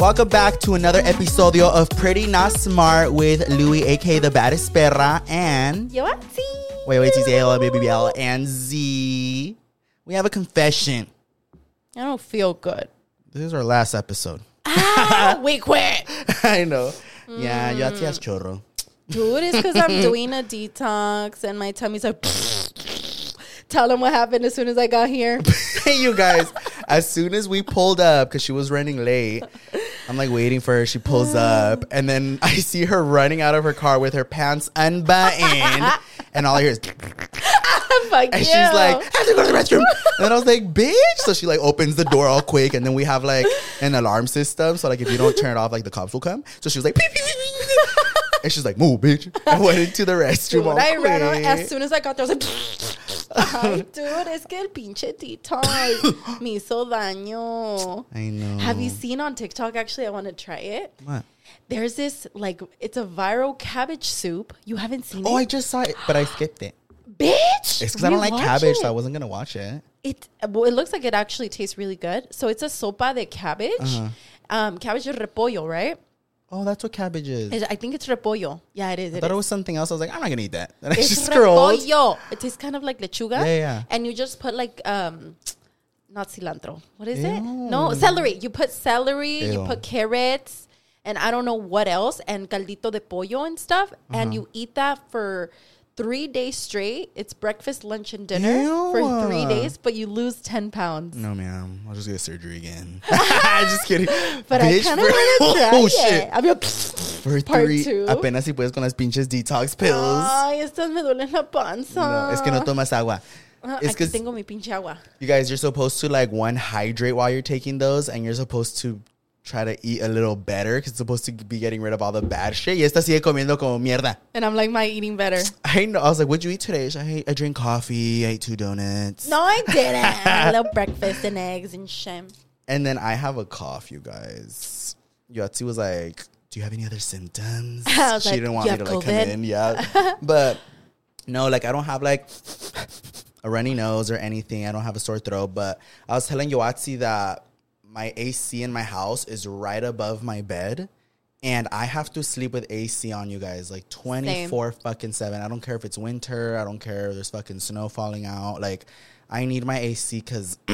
Welcome back to another episodio of Pretty Not Smart with Louie, aka the baddest perra, and Yo, wait, wait, TZL, baby and Z. We have a confession. I don't feel good. This is our last episode. Ah, we quit. I know. Yeah, yo Mm. hacías chorro. Dude, it's because I'm doing a detox and my tummy's like. Tell them what happened as soon as I got here. hey, you guys. As soon as we pulled up, because she was running late, I'm like waiting for her. She pulls up, and then I see her running out of her car with her pants unbuttoned, and all I hear is, Fuck and you. she's like, I have to go to the restroom. And I was like, bitch. So she like opens the door all quick, and then we have like an alarm system. So like if you don't turn it off, like the cops will come. So she was like, beep, beep, beep. and she's like, move, bitch. I went into the restroom. Dude, I ran out as soon as I got there. I was like, Ay, dude, es que el pinche detox me hizo daño. I know. Have you seen on TikTok? Actually, I want to try it. What? There's this like it's a viral cabbage soup. You haven't seen it. Oh, I just saw it, but I skipped it. bitch. It's because I don't like cabbage, it. so I wasn't gonna watch it. It well, it looks like it actually tastes really good. So it's a sopa de cabbage, Uh-huh. um, cabbage de repollo, right? Oh, that's what cabbage is. It- I think it's repollo. Yeah, it is. I It thought it is. was something else. I was like, I'm not gonna eat that. And I It's just scrolled. repollo. It tastes kind of like lechuga. Yeah, yeah. And you just put like um, not cilantro. What is it? Ew. No, celery. You put celery. You Ew. put carrots, and I don't know what else, and caldito de pollo and stuff. Uh-huh. And you eat that for three days straight. It's breakfast, lunch, and dinner for three days, but you lose ten pounds. No, ma'am. I'll just get surgery again. just kidding. But Bitch, I kind of want to try Oh, it. shit. I mean, For Part three, two. apenas si puedes con las pinches detox pills. Ay, estas me duelen la panza. no, es que no tomas agua. Ah, It's aquí because tengo mi pinche agua. you guys, you're supposed to like one hydrate while you're taking those, and you're supposed to try to eat a little better because it's supposed to be getting rid of all the bad shit. Y esta sigue comiendo como mierda. And I'm like, my eating better. I know. I was like, "What'd you eat today?" She's like, I, I drank coffee. I ate two donuts. No, I didn't. a little breakfast and eggs and shit. And then I have a cough, you guys. Yoatzi was like, Do you have any other symptoms? She like, didn't want me to like come in. Yeah. but no, like I don't have like a runny nose or anything. I don't have a sore throat. But I was telling Yoatzi that my AC in my house is right above my bed. And I have to sleep with AC on, you guys, like 24 fucking 7. I don't care if it's winter. I don't care if there's fucking snow falling out. Like, I need my AC because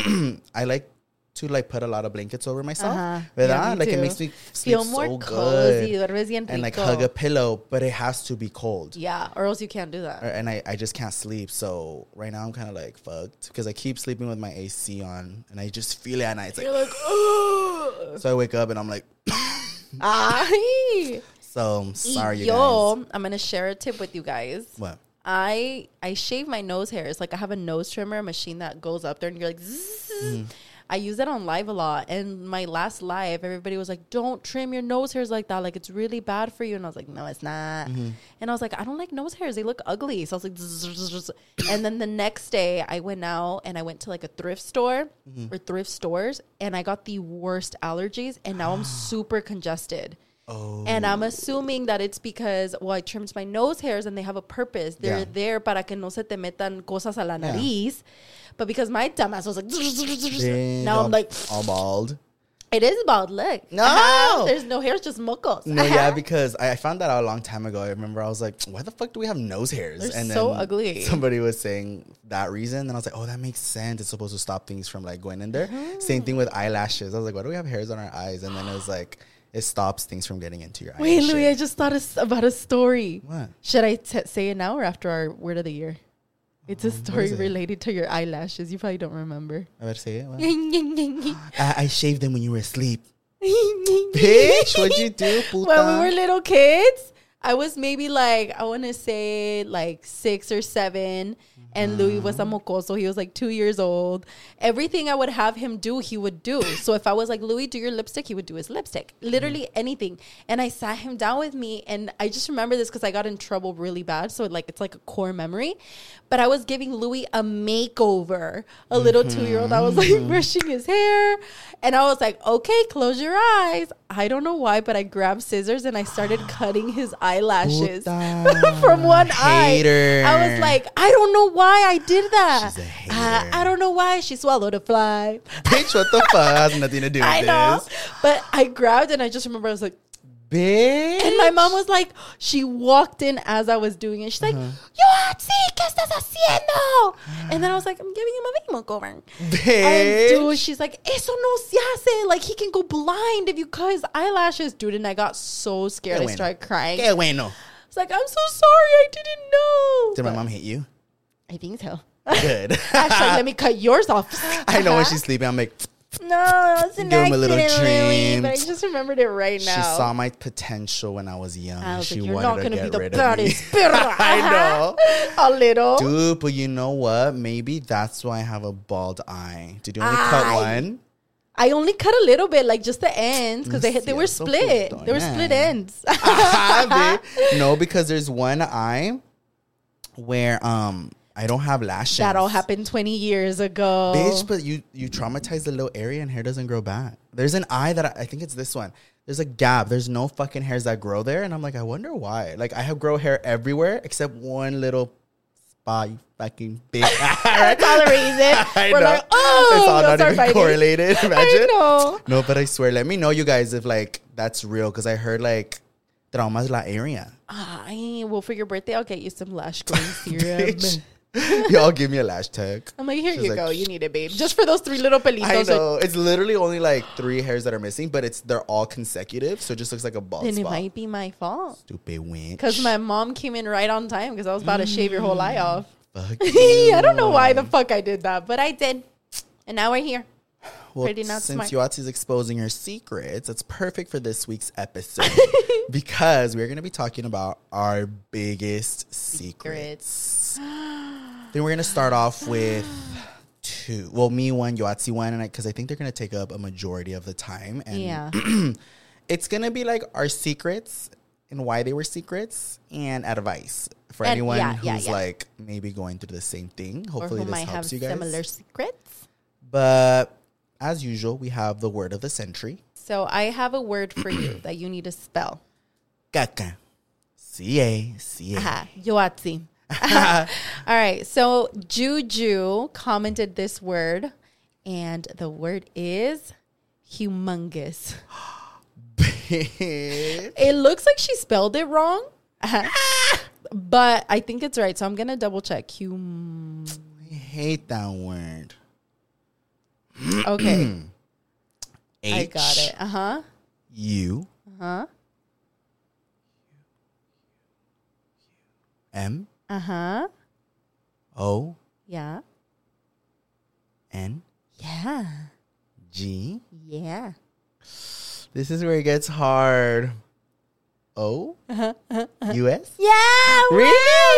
I like to like put a lot of blankets over myself. Uh-huh. Yeah, me like, it makes me sleep Feel more so cozy. good. Duermes bien And like hug a pillow, but it has to be cold. Yeah, or else you can't do that. Or- And I, I just can't sleep. So right now I'm kind of like fucked because I keep sleeping with my AC on and I just feel it at night. It's You're like, oh. so I wake up and I'm like, Ay. so sorry, you Yo, guys. I'm gonna share a tip with you guys. What? I I shave my nose hairs. Like I have a nose trimmer machine that goes up there, and you're like, zzz. I use it on live a lot. And my last live, everybody was like, "Don't trim your nose hairs like that. Like it's really bad for you." And I was like, "No, it's not." Mm-hmm. And I was like, "I don't like nose hairs. They look ugly." So I was like, "Zzz." and then the next day, I went out and I went to like a thrift store Mm-hmm. or thrift stores, and I got the worst allergies. And now I'm super congested. Oh. And I'm assuming that it's because, well, I trimmed my nose hairs and they have a purpose. They're Yeah. there para que no se te metan cosas a la nariz. But because my dumbass was like, Bitch, now I'm like, all bald. it is bald. Look. No. Uh-huh. There's no hairs, just mocos. No, yeah, because I I found that out a long time ago. I remember I was like, why the fuck do we have nose hairs? They're and so then ugly. Somebody was saying that reason, and I was like, oh, that makes sense. It's supposed to stop things from like going in there. Same thing with eyelashes. I was like, why do we have hairs on our eyes? And then it was like, it stops things from getting into your eyes. Wait, Louis, I just thought of- about a story. What? Should I t- say it now or after our word of the year? It's a um, story it? related to your eyelashes. You probably don't remember. I better say it. I, I shaved them when you were asleep. Bitch, what'd you do, puta? When we were little kids, I was maybe like, I want to say like six or seven. And Louis was a mm. mocoso. He was like two years old. Everything I would have him do, he would do. So if I was like, Louis, do your lipstick, he would do his lipstick. Mm-hmm. Literally anything. And I sat him down with me. And I just remember this because I got in trouble really bad. So like it's like a core memory. But I was giving Louis a makeover. A little two year old. I was like brushing his hair. And I was like, okay, close your eyes. I don't know why, but I grabbed scissors and I started cutting his eyelashes from one Hater. eye. I was like, I don't know why I did that. She's a hater. Uh, I don't know why she swallowed a fly. Bitch, what the fuck? Has nothing to do with I know. this. But I grabbed and I just remember I was like, Bitch. and my mom was like, she walked in as I was doing it. She's like, Uh-huh. Yoatzi, ¿qué estás haciendo? And then I was like, I'm giving him a makeover. And Bitch. dude, she's like, eso no se hace. Like, he can go blind if you cut his eyelashes. Dude, and I got so scared. Qué I bueno. started crying. Qué bueno. It's like, I'm so sorry. I didn't know. Did my But mom hit you? I think so. Good. Actually, let me cut yours off. I know when she's sleeping, I'm like, No, it's an Give him a little dream. But I just remembered it right now. she saw my potential when I was young. I was she like, you're wanted not to gonna get be the rid of me. baddest. I know. A little. Dude, but you know what? Maybe that's why I have a bald eye. Did you only cut one? I only cut a little bit, like just the ends, because they they were split. They were split ends. No, because there's one eye where um I don't have lashes. that all happened 20 years ago. Bitch, but you you traumatize the little area and hair doesn't grow back. There's an eye that I, I think it's this one. There's a gap. There's no fucking hairs that grow there, and I'm like, I wonder why. Like I have grow hair everywhere except one little spot. You fucking bitch. That's all the reason. I We're know. like, oh, it's all not even fighting. correlated. Imagine. No, but I swear, let me know, you guys, if like that's real, because I heard like traumas la area. Ay, well, for your birthday, I'll get you some lash growing serum. Y'all give me a lash tag. I'm like, here She's you like, go. You need it, babe. Just for those three little pelitos. I know it's literally only like three hairs that are missing, but it's they're all consecutive, so it just looks like a bald Then it might be my fault. Stupid winch. Because my mom came in right on time because I was about to shave your whole eye off. Fuck I don't know why the fuck I did that, but I did. And now we're here. Well, since smart. Exposing her secrets, it's perfect for this week's episode because we're going to be talking about our biggest secrets. Then we're going to start off with two. Well, me one, Yoatzi one, and I because I, think they're going to take up a majority of the time. And Yeah. it's going to be like our secrets and why they were secrets and advice for And- anyone yeah, who's yeah, like maybe going through the same thing. Hopefully, this might have helps you guys. similar secrets. But as usual, we have the word of the century. So I have a word for you that you need to spell. Caca. C A C A. Yoatzi. All right. So Juju commented this word, and the word is humongous. It looks like she spelled it wrong, but I think it's right. So I'm gonna double check. Hum. I hate that word. Okay, H I got it. Uh huh. U Uh huh. M Uh huh. O Yeah. N Yeah. G. Yeah. This is where it gets hard. O U S. Yeah. Really?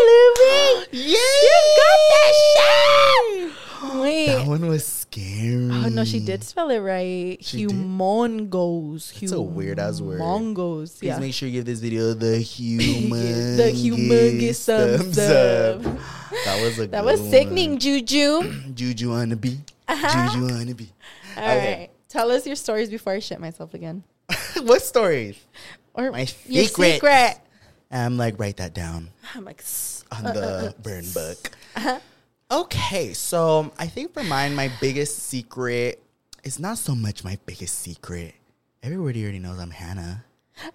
Louie. Yeah. You got that shit. Wait. That one was scary. Oh no, she did spell it right. She? Humongous. It's a weird-ass word. Humongous. Please Yeah. make sure you give this video the humongous, the humongous thumbs up. That was a That was sickening, one. Juju. Juju on the beat. Uh-huh. Juju on the beat. All right, Okay. Tell us your stories before I shit myself again. what stories? Or My secret. secret. I'm like write that down I'm like, "S- on Uh, the burn book. Uh-huh. Okay, so I think for mine, my biggest secret is not so much my biggest secret. Everybody already knows I'm Hannah.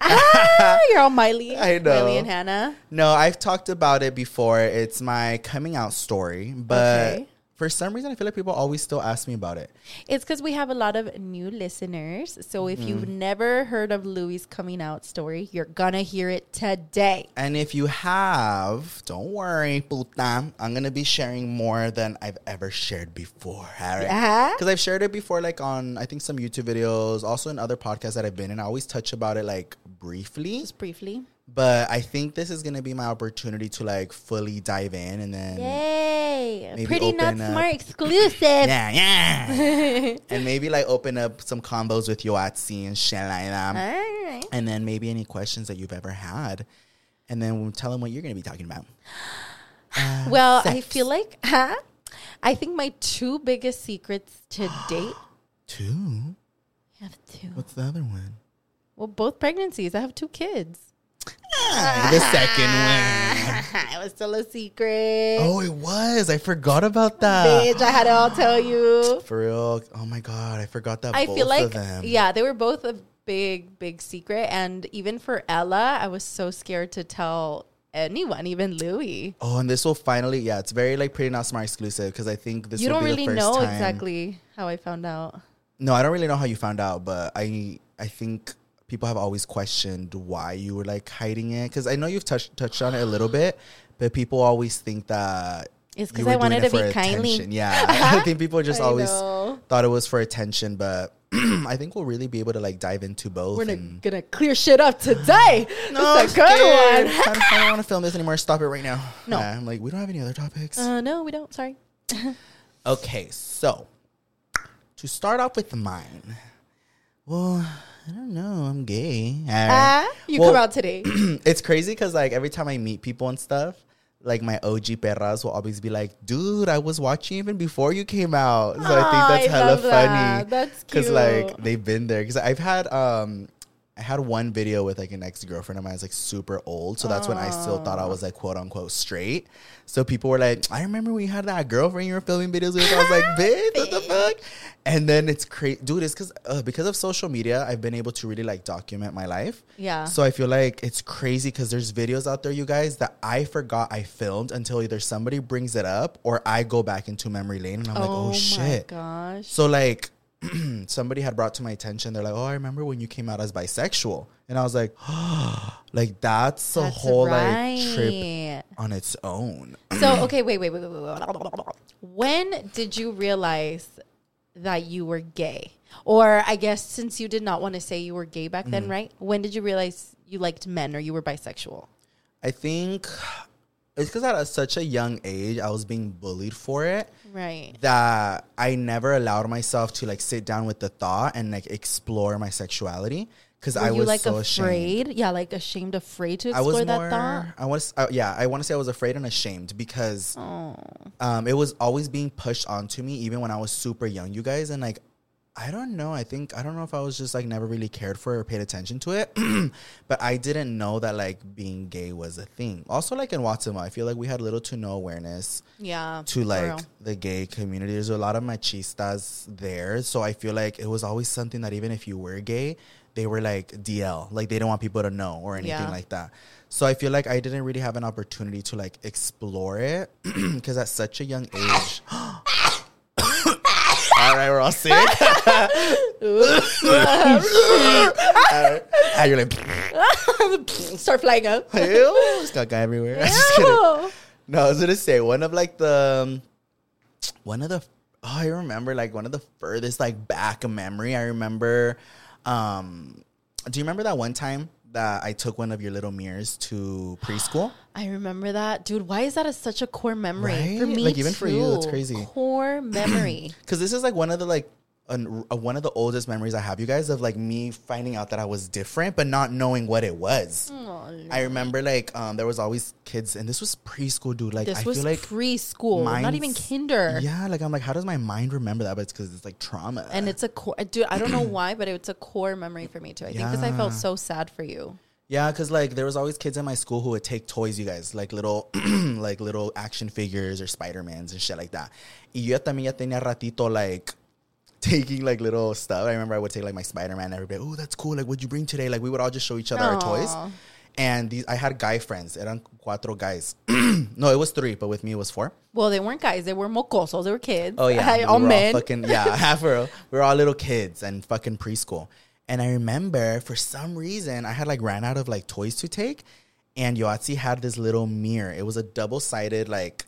ah, you're all Miley. I know. Miley and Hannah. No, I've talked about it before. It's my coming out story, but Okay. For some reason, I feel like people always still ask me about it. It's because we have a lot of new listeners. So if you've Mm. never heard of Louis' coming out story, you're gonna hear it today. And if you have, don't worry, puta. I'm gonna be sharing more than I've ever shared before. Uh-huh. Because I've shared it before, like on I think some YouTube videos, also in other podcasts that I've been in. I always touch about it like briefly, Just briefly. But I think this is gonna be my opportunity to like fully dive in and then Yay! Maybe Pretty not smart exclusive. yeah, yeah, and maybe like open up some combos with Yoatzi and shit like that. All right. and then maybe any questions that you've ever had, and then we'll tell them what you're gonna be talking about. Uh, well, I feel like huh? I think my two biggest secrets to date. Two. I have two. What's the other one? Well, both pregnancies. I have two kids. Ah, the second one. it was still a secret. Oh, it was. I forgot about that. Bitch, I had to all tell you. For real. Oh my god, I forgot that. I feel like yeah, they were both a big, big secret. And even for Ella, I was so scared to tell anyone, even Louis. Oh, and this will finally. Yeah, it's very like pretty not smart exclusive because I think this. you don't be really the first know time- exactly how I found out. No, I don't really know how you found out, but I I think people have always questioned why you were like hiding it because I know you've touched touched on it a little bit, but people always think that It's because I wanted to be kindly. attention. Yeah, I think people just I always know. thought it was for attention, but I think we'll really be able to like dive into both. We're gonna, gonna clear shit up today. No, a good scared. one. I don't, don't want to film this anymore. Stop it right now. No. Yeah, I'm like, we don't have any other topics. Uh, no, we don't. Sorry. Okay, so to start off with mine, well, I don't know. I'm gay. Right. Ah, you Well, come out today. it's crazy because like every time I meet people and stuff, like my OG perras will always be like, "Dude, I was watching even before you came out." So I think that's I hella that. funny. That's Because like they've been there. Because I've had um. I had one video with like an ex girlfriend of mine. It's like super old, so that's when I still thought I was like quote unquote straight. So people were like, "I remember when you had that girlfriend you were filming videos with." I was like, "Bitch, what the fuck?" And then it's crazy, dude. It's because uh, because of social media, I've been able to really like document my life. Yeah. So I feel like it's crazy because there's videos out there, you guys, that I forgot I filmed until either somebody brings it up or I go back into memory lane and I'm like, oh my shit. gosh. So like somebody had brought to my attention, they're like, oh, I remember when you came out as bisexual, and I was like, like that's a That's whole like trip on its own. So okay, wait, wait, wait, wait, wait. When did you realize that you were gay? Or I guess since you did not want to say you were gay back Mm. then, right? When did you realize you liked men or you were bisexual? I think it's because at a, such a young age, I was being bullied for it. Right. that I never allowed myself to like sit down with the thought and like explore my sexuality because I was like so afraid? ashamed. Yeah, like ashamed, afraid to I explore was that more. thought. I was. Uh, yeah, I want to say I was afraid and ashamed because Oh. um, it was always being pushed onto me, even when I was super young. You guys and like. I don't know. I think I don't know if I was just like never really cared for it or paid attention to it, but I didn't know that like being gay was a thing. Also, like in Watsima, I feel like we had little to no awareness Yeah. to like the gay community. There's a lot of machistas there. So I feel like it was always something that even if you were gay, they were like DL. Like they don't want people to know or anything Yeah. like that. So I feel like I didn't really have an opportunity to like explore it because at such a young age. all right, we're all sick. All right. And you're like, Start flying up. ew, it's got guy everywhere. I'm just kidding. No, I was gonna say one of like the um, one of the oh I remember like one of the furthest like back a memory. I remember um do you remember that one time that I took one of your little mirrors to preschool. I remember that, dude. Why is that a, such a core memory for me? Like, even for you, it's crazy. Core memory. Because this is like one of the like an, uh, one of the oldest memories I have, you guys, of like me finding out that I was different, but not knowing what it was. I remember like um, there was always kids, and this was preschool, dude. Like this I was feel like preschool, not even kinder. Yeah, like I'm like, how does my mind remember that? But it's because it's like trauma. And it's a core, dude. I don't know why, but it's a core memory for me too. I think because I felt so sad for you. Yeah, because like there was always kids in my school who would take toys, you guys, like little, like little action figures or Spider Mans and shit like that. Y yo también ya tenía ratito like taking like little stuff. I remember I would take like my Spider Man. Everybody, oh, that's cool. Like, what'd you bring today? Like, we would all just show each other our toys. And these, I had guy friends. Eran cuatro guys. no, it was three, but with me it was four. Well, they weren't guys; they were mocosos. They were kids. Oh yeah, we all were men. fucking yeah, half real. We were all little kids and fucking preschool. And I remember for some reason I had like ran out of like toys to take, and Yoatzi had this little mirror. It was a double sided like,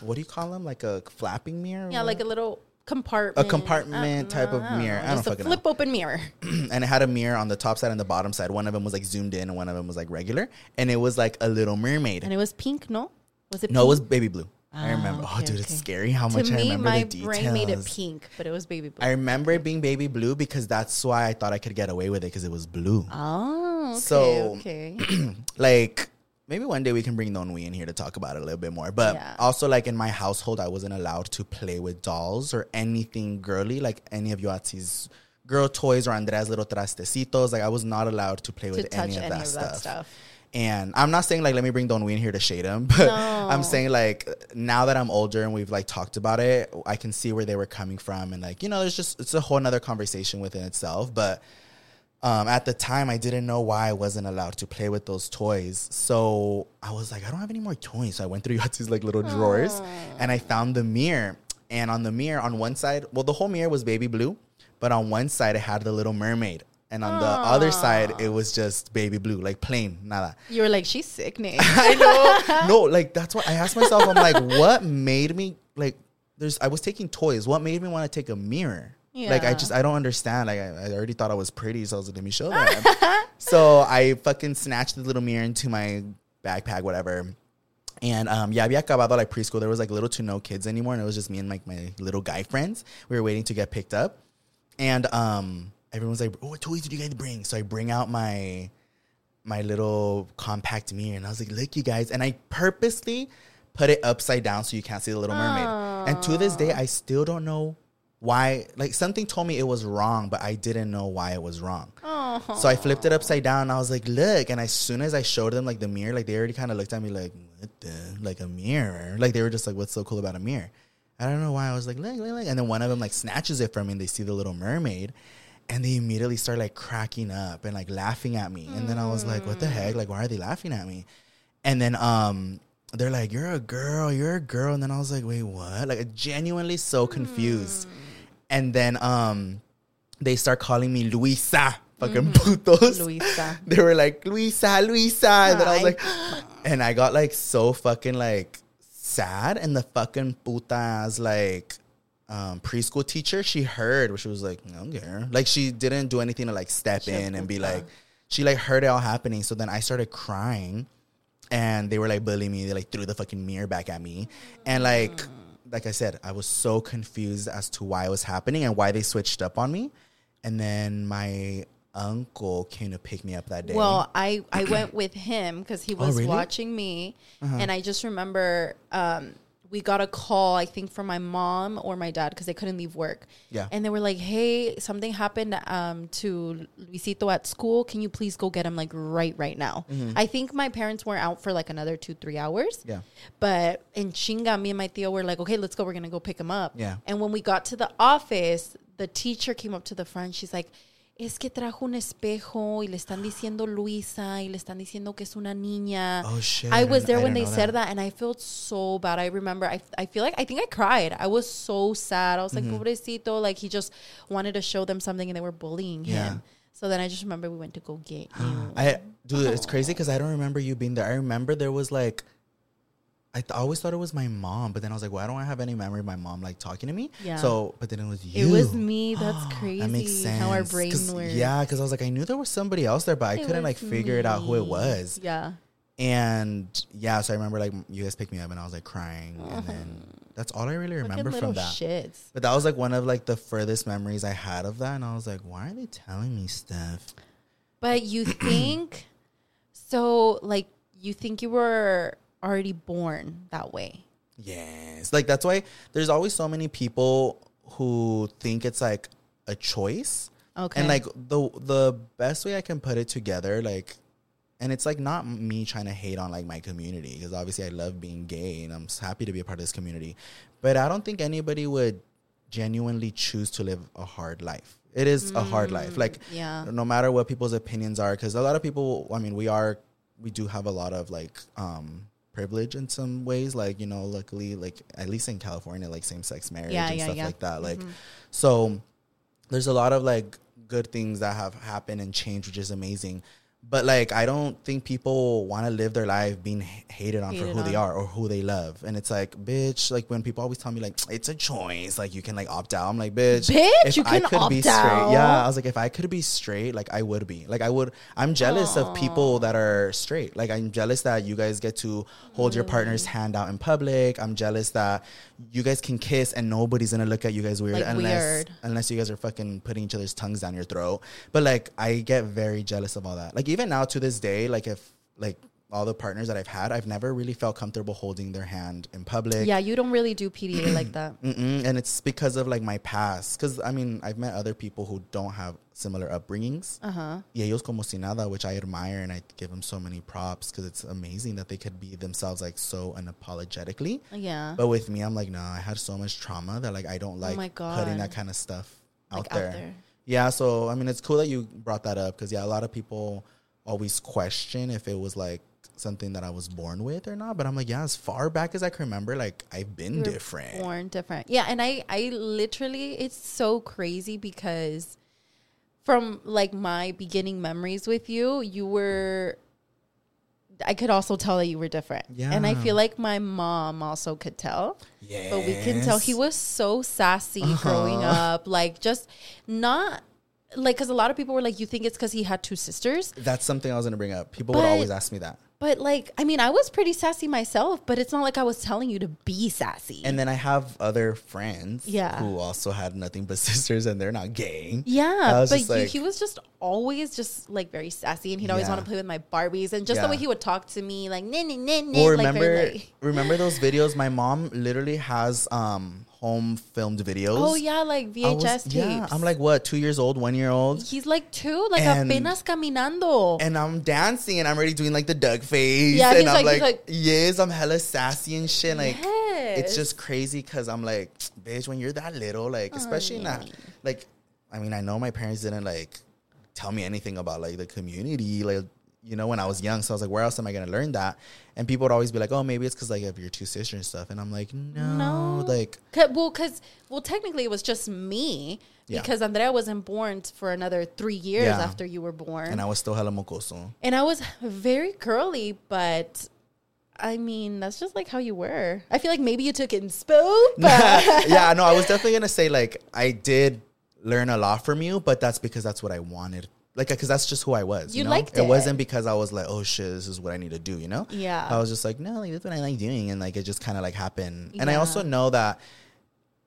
what do you call them? Like a flapping mirror. yeah, like a little compartment. A compartment type of mirror. I don't Just a fucking know. flip open mirror. and it had a mirror on the top side and the bottom side. One of them was like zoomed in, and one of them was like regular, and it was like a little mermaid. and it was pink. No, was it? no, it was baby blue. I ah, remember. oh, okay, dude, it's okay. scary how To much I me, remember my the details. brain made it pink, but it was baby blue. I remember it being baby blue because that's why I thought I could get away with it because it was blue. oh, okay, So- okay. like maybe one day we can bring Nonwi in here to talk about it a little bit more. But Yeah. also like in my household, I wasn't allowed to play with dolls or anything girly, like any of Yoatzi's girl toys or Andrea's little trastecitos. Like I was not allowed to play to with any of any that of stuff. that stuff. And I'm not saying like let me bring Don Wee in here to shade him, but I'm saying like now that I'm older and we've like talked about it, I can see where they were coming from and like you know, there's just it's a whole nother conversation within itself. But um, at the time, I didn't know why I wasn't allowed to play with those toys. So I was like, I don't have any more toys. So I went through Yoatzi's like little drawers and I found the mirror. And on the mirror, on one side, well, the whole mirror was baby blue, but on one side it had the little mermaid. And on the other side, it was just baby blue, like plain, nada. You were like, she's sick, Nate. I know. no, like that's what I asked myself. I'm like, what made me like? There's. I was taking toys. What made me want to take a mirror? Like I just I don't understand. Like I, I already thought I was pretty, so I was like, let me show them. so I fucking snatched the little mirror into my backpack, whatever. And um, yeah, había acabado like preschool. There was like little to no kids anymore, and it was just me and like my little guy friends. We were waiting to get picked up, and um, everyone's like, "Oh, what toys did you guys bring?" So I bring out my my little compact mirror, and I was like, "Look, you guys!" And I purposely put it upside down so you can't see the Little Mermaid. And to this day, I still don't know why. Like something told me it was wrong, but I didn't know why it was wrong. So I flipped it upside down. And I was like, "Look!" And as soon as I showed them like the mirror, like they already kind of looked at me like, "What the? Like a mirror?" Like they were just like, "What's so cool about a mirror?" I don't know why. I was like, "Look, look, look!" And then one of them like snatches it from me, and they see the Little Mermaid. And they immediately start like cracking up and like laughing at me. And then I was like, what the heck? Like, why are they laughing at me? And then um they're like, You're a girl, you're a girl. And then I was like, wait, what? Like genuinely so confused. And then um they start calling me Luisa. Fucking putos. Luisa. They were like, Luisa, Luisa. And then I was like, and I got like so fucking like sad. And the fucking putas like um, preschool teacher, she heard, but she was like, I don't care. Like she didn't do anything to like step in and be like, she like heard it all happening. So then I started crying, and they were like bullying me. They like threw the fucking mirror back at me, and like, like I said, I was so confused as to why it was happening and why they switched up on me. And then my uncle came to pick me up that day. Well, I I went with him because he was Oh, really? Uh-huh. watching me, and I just remember um, we got a call. I think from my mom or my dad because they couldn't leave work. Yeah. and they were like, "Hey, something happened um, to Luisito at school. Can you please go get him like right right now?" I think my parents were out for like another two three hours. Mm-hmm. Yeah. but in Chinga, me and my tío were like, "Okay, let's go. We're gonna go pick him up." Yeah. and when we got to the office, the teacher came up to the front. She's like. Es que trajo un espejo y le están diciendo Luisa y le están diciendo que es una niña. Oh, shit, I was there I when they said that. that and I felt so bad. I remember I, I feel like I think I cried. I was so sad. I was like, Mm-hmm. pobrecito, like he just wanted to show them something and they were bullying him. Yeah. So then I just remember we went to go get you. I dude, it's crazy because I don't remember you being there. I remember there was like I th- always thought it was my mom, but then I was like, why don't I have any memory of my mom like talking to me? Yeah. So, but then it was you. It was me. That's crazy. That makes sense. How our brain 'Cause- works. Yeah, because I was like, I knew there was somebody else there, but I It couldn't like figure it out who it was. Yeah. And yeah, so I remember like you guys picked me up and I was like crying, and then that's all I really remember from that. shits. But that was like one of like the furthest memories I had of that, and I was like, why are they telling me stuff? But you think so? Like you think you were already born that way? Yes. Like that's why there's always so many people who think it's like a choice. Okay. And like the the best way I can put it together, like and it's like not me trying to hate on like my community because obviously I love being gay and I'm happy to be a part of this community. But I don't think anybody would genuinely choose to live a hard life. It is a hard life. Like yeah. no matter what people's opinions are because a lot of people i mean we are we do have a lot of like um privilege in some ways like you know luckily like at least in california like same-sex marriage Yeah, and yeah, stuff yeah. like that like mm-hmm. so there's a lot of like good things that have happened and changed which is amazing but like i don't think people want to live their life being hated on for Hated who they are or who they love and it's like bitch like when people always tell me like it's a choice like you can like opt out i'm like bitch Bitch, if you I can could be opt straight out. yeah I was like, if I could be straight, like I would be. Like I would. I'm jealous of people that are straight. Like I'm jealous that you guys get to hold your partner's Mm. hand out in public. I'm jealous that you guys can kiss and nobody's gonna look at you guys weird Like unless weird. unless you guys are fucking putting each other's tongues down your throat. But like I get very jealous of all that. Like even now to this day, like if like all the partners that I've had, I've never really felt comfortable holding their hand in public. Yeah, you don't really do PDA like that. Mm-mm, and it's because of like my past. Because I mean, I've met other people who don't have similar upbringings. Uh huh. Y ellos como si nada, which I admire, and I give them so many props because it's amazing that they could be themselves like so unapologetically. Yeah. But with me, I'm like, no, I had so much trauma that like I don't like Oh putting that kind of stuff out, Like, out there. there. Yeah, so I mean, it's cool that you brought that up because yeah, a lot of people always question if it was like something that I was born with or not. But I'm like, yeah, as far back as I can remember, like I've been You were different. Born different. Yeah, and I I literally it's so crazy because from like my beginning memories with you, you were I could also tell that you were different. Yeah. And I feel like my mom also could tell. Yeah, But we can tell he was so sassy growing Uh-huh. up, like just not like cuz a lot of people were like you think it's cuz he had two sisters, That's something I was gonna bring up. People would But- always ask me that. but like I mean, I was pretty sassy myself, but it's not like I was telling you to be sassy. And then I have other friends Yeah. who also had nothing but sisters and they're not gay. I Yeah, was but just you, like- he was just always just like very sassy, and he'd always Yeah. want to play with my Barbies, and just the Yeah. way he would talk to me, like nah, nah, nah, nah, Well, like remember, very, like, remember those videos? My mom literally has um home filmed videos. oh yeah, like VHS was- tapes. Yeah, I'm like what, two years old, one year old, he's like two, like And- apenas caminando. and I'm dancing and I'm already doing like the Doug face. Yeah, and he's I'm like- like, like- yes, I'm hella sassy and shit. Like, it's just crazy because I'm like, bitch, when you're that little, like, especially not like, I mean, I know my parents didn't like tell me anything about like the community, like. You know, when I was young, so I was like, "Where else am I gonna learn that?" And people would always be like, "Oh, maybe it's because like of your two sisters and stuff." And I'm like, "No, No. like, 'Cause- well, because well, technically it was just me Yeah. because Andrea wasn't born for another three years Yeah. after you were born, and I was still hella mocoso." and I was very curly, but. I mean, that's just like how you were. I feel like maybe you took inspo, but yeah, no, I was definitely gonna say like I did learn a lot from you, but that's because that's what I wanted. Like, because that's just who I was. You, You know? liked it. it. wasn't because I was like, oh shit, this is what I need to do. You know? Yeah. I was just like, no, like that's what I like doing, and like it just kind of like happened. And I also know that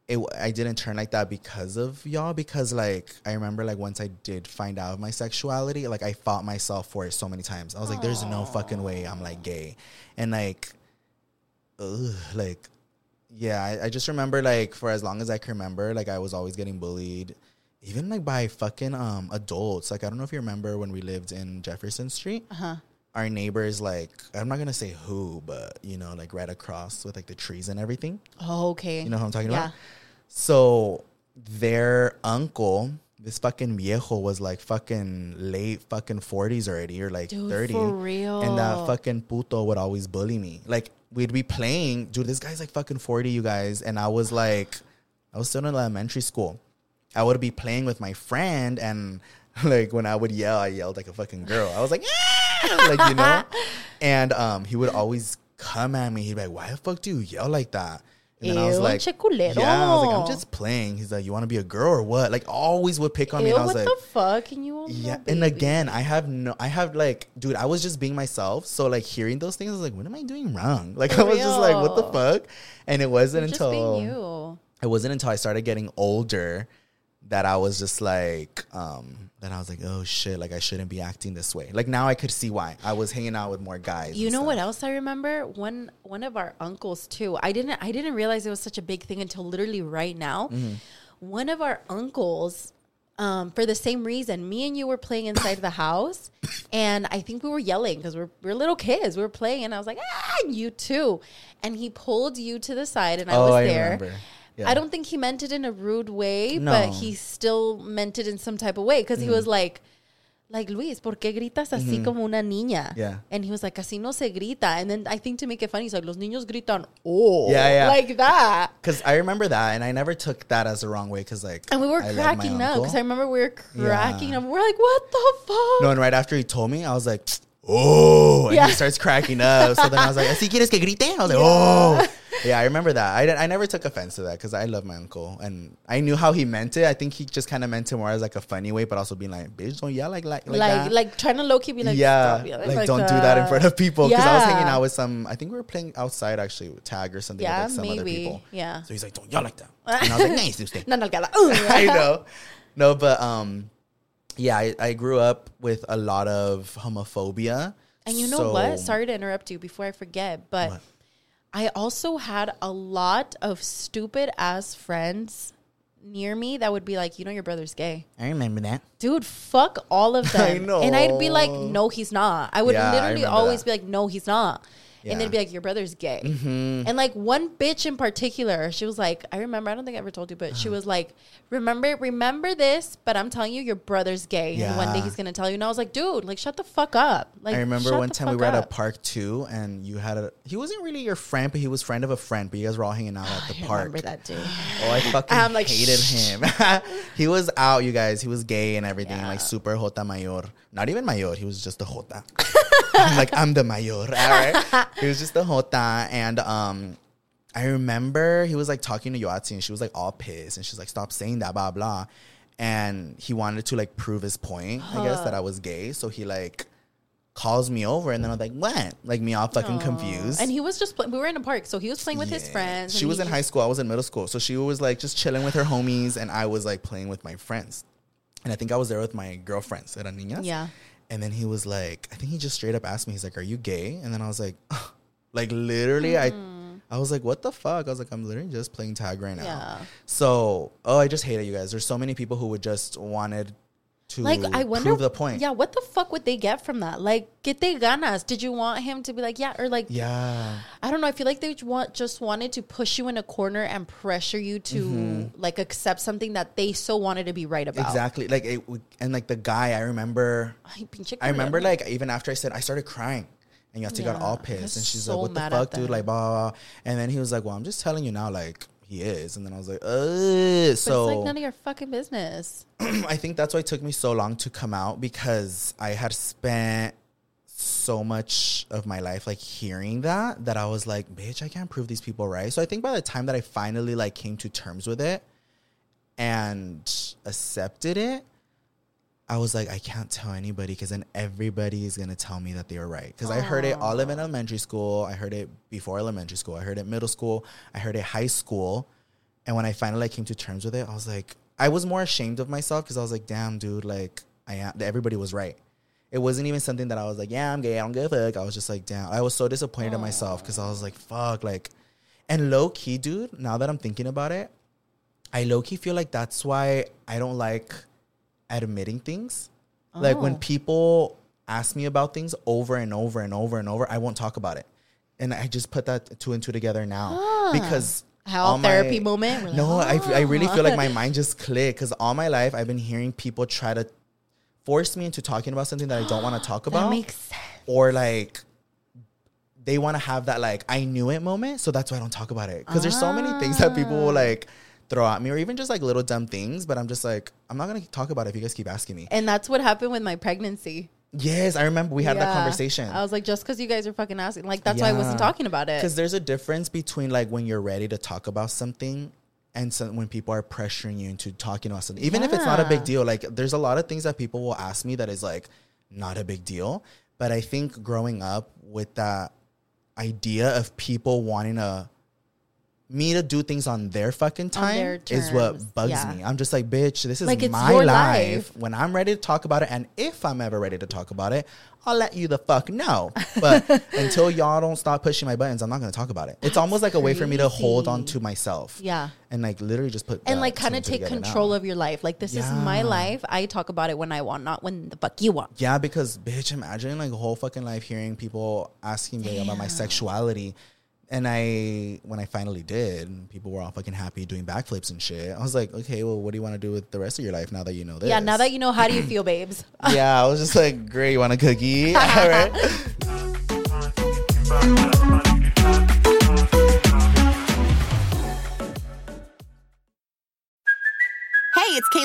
it. I didn't turn like that because of y'all. Because like I remember like once I did find out my sexuality, like I fought myself for it so many times. I was like, there's no fucking way I'm like gay, and like ugh, like yeah I, I just remember like for as long as i can remember like i was always getting bullied even like by fucking um adults like i don't know if you remember when we lived in jefferson street uh-huh. our neighbors like i'm not gonna say who but you know like right across with like the trees and everything Oh, okay. you know what i'm talking Yeah. about so their uncle this fucking viejo was like fucking late fucking 40s already or like Dude, 30 for real. and that fucking puto would always bully me. Like we'd be playing, dude. This guy's like fucking forty, you guys, and I was like, I was still in elementary school. I would be playing with my friend, and like when I would yell, I yelled like a fucking girl. I was like, yeah! like you know, and um, he would always come at me. He'd be like, "Why the fuck do you yell like that?" And then I was Ew, like, che culero. "Yeah." I was like, "I'm just playing." He's like, "You want to be a girl or what?" Like always would pick on me. And I was what like, the fuck? And you yeah, and again, I have no, I have like, dude, I was just being myself. So like hearing those things, I was like, what am I doing wrong? Like For I was just like, what the fuck? And it wasn't You're just until it wasn't until I started getting older that I was just like, um, that I was like, oh shit, like I shouldn't be acting this way. Like now I could see why. I was hanging out with more guys. You know stuff. what else I remember? One one of our uncles too. I didn't I didn't realize it was such a big thing until literally right now. Mm-hmm. One of our uncles, um, for the same reason, me and you were playing inside the house, and I think we were yelling because we're we're little kids. We were playing, and I was like, ah, you too. And he pulled you to the side, and I Oh, was I there. remember. Yeah. I don't think he meant it in a rude way, No. but he still meant it in some type of way because he Mm-hmm. was like. Like Luis, ¿por qué gritas así como una niña? Yeah. And he was like, así no se grita. And then I think to make it funny, he's like, los niños gritan, oh. Yeah, yeah. Like that. Because I remember that, and I never took that as the wrong way. Because like, And we were I cracking up because I remember we were cracking Yeah. up. We're like, what the fuck? No, and right after he told me, I was like, oh, and Yeah. he starts cracking up. So then I was like, ¿así quieres que grite? I was like, oh. Yeah, I remember that. I, I never took offense to that because I love my uncle. And I knew how he meant it. I think he just kind of meant it more as like a funny way, but also being like, bitch, don't yell like, like, like, Like, like, trying to low key be like, yeah, like, like don't do that in front of people. Because I was hanging out with some, I think we were playing outside actually with tag or something Yeah, with like some other people. Yeah. So he's like, don't yell like that. And I was like, nice, usted. No, no. Uh, I know. No, but um, yeah, I, I grew up with a lot of homophobia. And you know So- what? Sorry to interrupt you before I forget, but What? I also had a lot of stupid ass friends near me that would be like, you know, your brother's gay. I remember that. Dude, fuck all of I them. And I'd be like, no, he's not. I would Yeah, literally remember always that. be like, no, he's not. Yeah. And they'd be like, your brother's gay. Mm-hmm. And like one bitch in particular, she was like, I remember, I don't think I ever told you, but she was like, remember, remember this, but I'm telling you, your brother's gay. And one day he's going to tell you. And I was like, dude, like, shut the fuck up. Like, I remember one time we were at a park too, and you had a. He wasn't really your friend, but he was friend of a friend. But you guys were all hanging out at the I park. remember that, dude. Oh, I fucking I'm like, hated him. he was out, you guys. He was gay and everything, Yeah. like super jota mayor. Not even mayor. He was just a jota. I'm like I'm the mayor. All right. he was just a jota, and um, I remember he was like talking to Yoatzi, and she was like all pissed, and she's like, "Stop saying that, blah blah." And he wanted to like prove his point, I guess, that I was gay. So he like calls me over, and then I'm like, "What?" Like me all fucking confused. And he was just, play- we were in a park, so he was playing with his friends. She was in high school. I was in middle school. So she was like just chilling with her homies, and I was like playing with my friends. And I think I was there with my girlfriends, eran niñas. Yeah. And then he was like, I think he just straight up asked me, he's like, Are you gay? And then I was like, like literally, I. I was like, what the fuck? I was like, I'm literally just playing tag right now. Yeah. So, oh, I just hate it, you guys. There's so many people who would just wanted to Like I wonder, prove the point. Yeah, what the fuck would they get from that? Like, get they ganas? Did you want him to be like, yeah, or like, Yeah. I don't know. I feel like they want just wanted to push you in a corner and pressure you to mm-hmm. like accept something that they so wanted to be right about. Exactly. Like it and like the guy, I remember Ay, I remember like even after I said I started crying. And got Yeah, all pissed and she's so like, What the fuck, dude? Like blah, blah, blah. And then he was like, Well, I'm just telling you now, like, he is. And then I was like, uh so it's like none of your fucking business. I think that's why it took me so long to come out because I had spent so much of my life like hearing that that I was like, bitch, I can't prove these people right. So I think by the time that I finally like came to terms with it and accepted it, I was like, I can't tell anybody because then everybody is gonna tell me that they were right. Because I heard it all in elementary school. I heard it before elementary school. I heard it middle school. I heard it high school. And when I finally came to terms with it, I was like, I was more ashamed of myself because I was like, damn, dude, like I am. Everybody was right. It wasn't even something that I was like, yeah, I'm gay. I don't give a fuck. I was just like, damn. I was so disappointed in myself because I was like, fuck, like, and low key, dude. Now that I'm thinking about it, I low key feel like that's why I don't like admitting things. Like when Oh. people ask me about things over and over and over and over, I won't talk about it. And I just put that two and two together now because How therapy my- moment? Like, no, I, I really feel like "Ah." my mind just clicked because all my life I've been hearing people try to force me into talking about something that I don't want to talk That about, makes sense. or like they want to have that like I knew it moment, so that's why I don't talk about it. Because there's so many things that people Ah. will like throw at me, or even just like little dumb things. But I'm just like I'm not gonna talk about it if you guys keep asking me. And that's what happened with my pregnancy. Yes, I remember we had that conversation. I was like, just because you guys are fucking asking, like that's why I wasn't talking about it. Because there's a difference between like when you're ready to talk about something and some, when people are pressuring you into talking about something, even if it's not a big deal. Like there's a lot of things that people will ask me that is like not a big deal. But I think growing up with that idea of people wanting to me to do things on their fucking time their is what bugs yeah. me. I'm just like, bitch, this is Like, my life. life. When I'm ready to talk about it, and if I'm ever ready to talk about it, I'll let you the fuck know. But until y'all don't stop pushing my buttons, I'm not gonna talk about it. It's almost like a way for me to hold on to myself. Yeah. And like literally just put and like kind of take control of your life. Like this is my life. I talk about it when I want, not when the fuck you want. Yeah, because bitch, imagine like a whole fucking life hearing people asking me about my sexuality. And I, when I finally did, people were all fucking happy doing backflips and shit. I was like, okay, well, what do you want to do with the rest of your life now that you know this? Yeah, now that you know, how do you feel, babes? yeah, I was just like, great, you want a cookie? All right.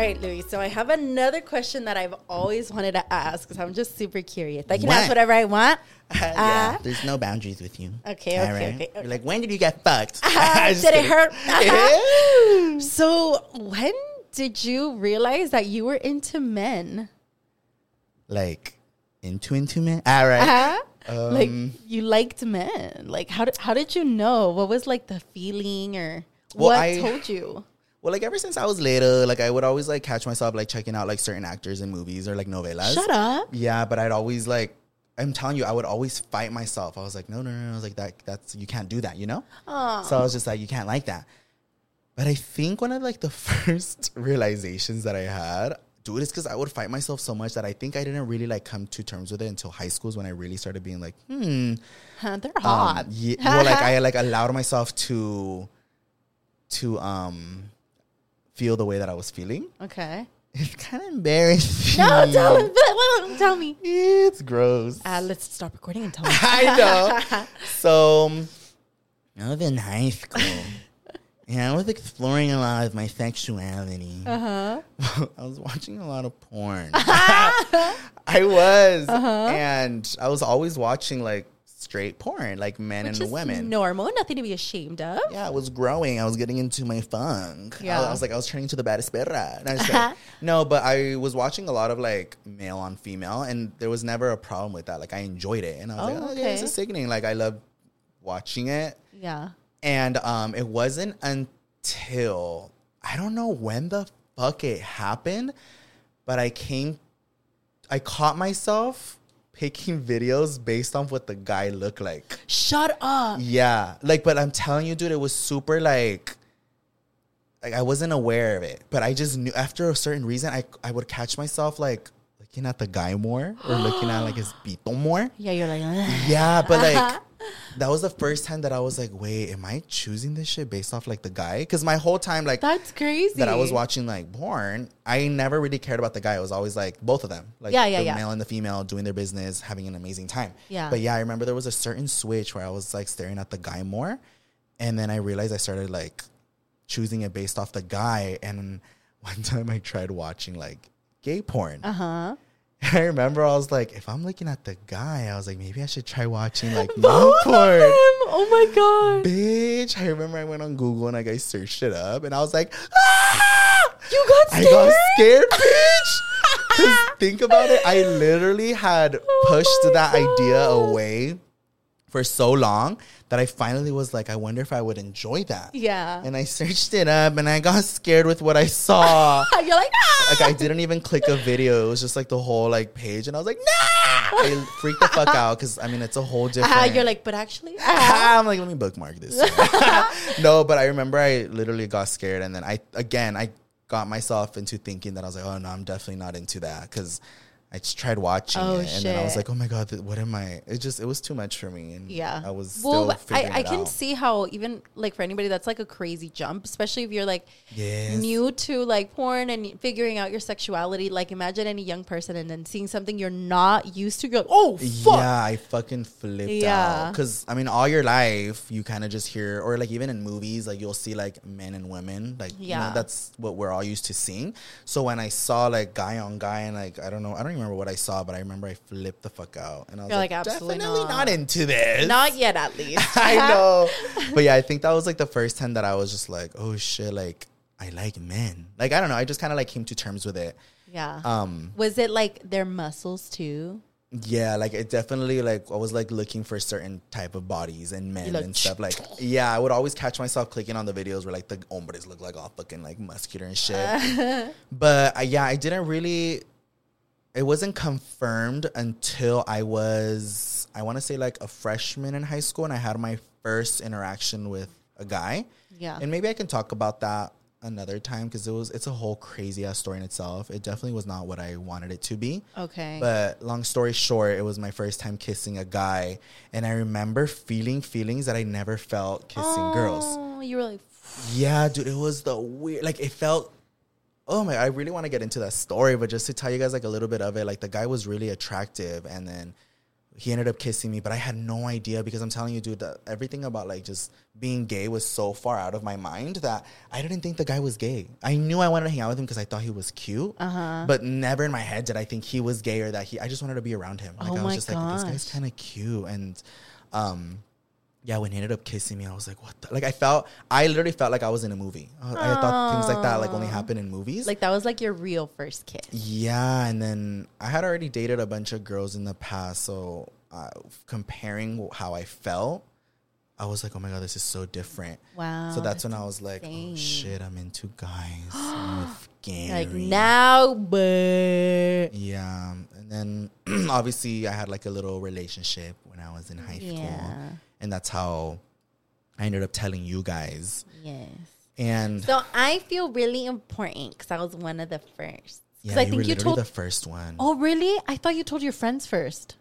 Right, Louie. So I have another question that I've always wanted to ask because I'm just super curious. I can What? ask whatever I want. yeah, Uh, there's no boundaries with you. Okay, All okay, right? okay, okay. Like, when did you get fucked? Just did it hurt? Yeah. So when did you realize that you were into men? like into into men? All right. Uh-huh. like Um, you liked men. Like how did how did you know? What was like the feeling or Well, what I- told you? Well, like ever since I was little, like I would always like catch myself like checking out like certain actors in movies or like novelas. Shut up. Yeah, but I'd always like I'm telling you, I would always fight myself. I was like, no, no, no. I was like, that that's you can't do that, you know? So I was just like, you can't like that. But I think one of like the first realizations that I had, dude, is because I would fight myself so much that I think I didn't really like come to terms with it until high school is when I really started being like, hmm. Huh, they're Um, hot. yeah, well, like I like allowed myself to to um feel the way that I was feeling. okay. It's kind of embarrassing. No, tell me. Tell me. It's gross. Uh, let's stop recording and tell me. I know. So, um, I was in high school. Yeah, I was exploring a lot of my sexuality. Uh-huh. I was watching a lot of porn. I was. And I was always watching like straight porn, like men Which and women. normal, nothing to be ashamed of. Yeah, I was growing. I was getting into my funk. Yeah. I, Yeah. was like, I was turning to the baddest perra. No, I'm just no, but I was watching a lot of like male on female, and there was never a problem with that. Like, I enjoyed it. And I was Oh, like, oh, yeah, it's okay. is sickening. Like, I love watching it. Yeah. And um, it wasn't until I don't know when the fuck it happened, but I came, I caught myself picking videos based on what the guy looked like. Shut up. Yeah, like, but I'm telling you, dude, it was super like, like I wasn't aware of it, but I just knew after a certain reason, I I would catch myself like looking at the guy more or looking at like his pito more. Yeah, you're like, "Ugh." Yeah, but like that was the first time that I was like, wait, am I choosing this shit based off like the guy? Because my whole time, like that's crazy. that I was watching like porn, I never really cared about the guy. It was always like both of them, like Yeah, yeah, the yeah. male and the female doing their business, having an amazing time. Yeah. But yeah, I remember there was a certain switch where I was like staring at the guy more, and then I realized I started like choosing it based off the guy. And one time I tried watching like gay porn. Uh huh. I remember I was like, if I'm looking at the guy, I was like, maybe I should try watching like Both porn. Oh my god. Bitch, I remember I went on Google and I searched it up and I was like, ah! You got I got scared, bitch. think about it. I literally had pushed my that idea away for so long that I finally was like, I wonder if I would enjoy that. Yeah. And I searched it up and I got scared with what I saw. You're like, ah! like I didn't even click a video. It was just like the whole like page, and I was like, nah. I freaked the fuck out because I mean it's a whole different. Ah, you're like, but actually, ah. I'm like, let me bookmark this. no, but I remember I literally got scared, and then I again I got myself into thinking that I was like, oh no, I'm definitely not into that because I just tried watching Oh, it, and then I was like, oh my god, what am I? It just it was too much for me, and Yeah. I was well, still I, I can out. see how even like for anybody that's like a crazy jump, especially if you're like Yes. new to like porn and figuring out your sexuality. Like imagine any young person and then seeing something you're not used to. You're like, oh fuck. Yeah, I fucking flipped Yeah. out. Because, I mean, all your life, you kind of just hear, or like even in movies, like you'll see like men and women. Like, you Yeah. know, that's what we're all used to seeing. So when I saw like guy on guy, and like, I don't know, I don't remember what I saw, but I remember I flipped the fuck out. And I was You're like, like, absolutely definitely not. not. into this. Not yet, at least. I know. but yeah, I think that was like the first time that I was just like, oh shit, like, I like men. Like, I don't know. I just kind of like came to terms with it. Yeah. Um, Was it like their muscles too? Yeah, like it definitely like I was like looking for certain type of bodies and men like, and stuff. Like yeah, I would always catch myself clicking on the videos where like the hombres look like all fucking like muscular and shit. but uh, yeah, I didn't really. It wasn't confirmed until I was I want to say like a freshman in high school and I had my first interaction with a guy. Yeah. And maybe I can talk about that another time because it was it's a whole crazy ass story in itself. It definitely was not what I wanted it to be. Okay. But long story short, it was my first time kissing a guy, and I remember feeling feelings that I never felt kissing girls. Oh, you were like, Yeah, dude, it was the weird. Like it felt. Oh my! I really want to get into that story, but just to tell you guys like a little bit of it, like the guy was really attractive, and then he ended up kissing me, but I had no idea because I'm telling you, dude, that everything about like just being gay was so far out of my mind that I didn't think the guy was gay. I knew I wanted to hang out with him because I thought he was cute, uh-huh. but never in my head did I think he was gay or that he. I just wanted to be around him. Like Oh I was my just like, this guy's kind of cute, and um, yeah, when he ended up kissing me, I was like, what? The? Like I felt, I literally felt like I was in a movie. I, I thought things like that like only happen in movies. like that was like your real first kiss. Yeah, and then I had already dated a bunch of girls in the past, so uh, comparing how I felt, I was like, "Oh my god, this is so different." Wow, So that's when I was like, insane. "Oh shit, I'm into guys." I'm. Like now, but Yeah, and then obviously I had like a little relationship when I was in high school, Yeah. And that's how I ended up telling you guys. yes. And So I feel really important because I was one of the first. yeah, I you think you told. the first one. oh, really? I thought you told your friends first.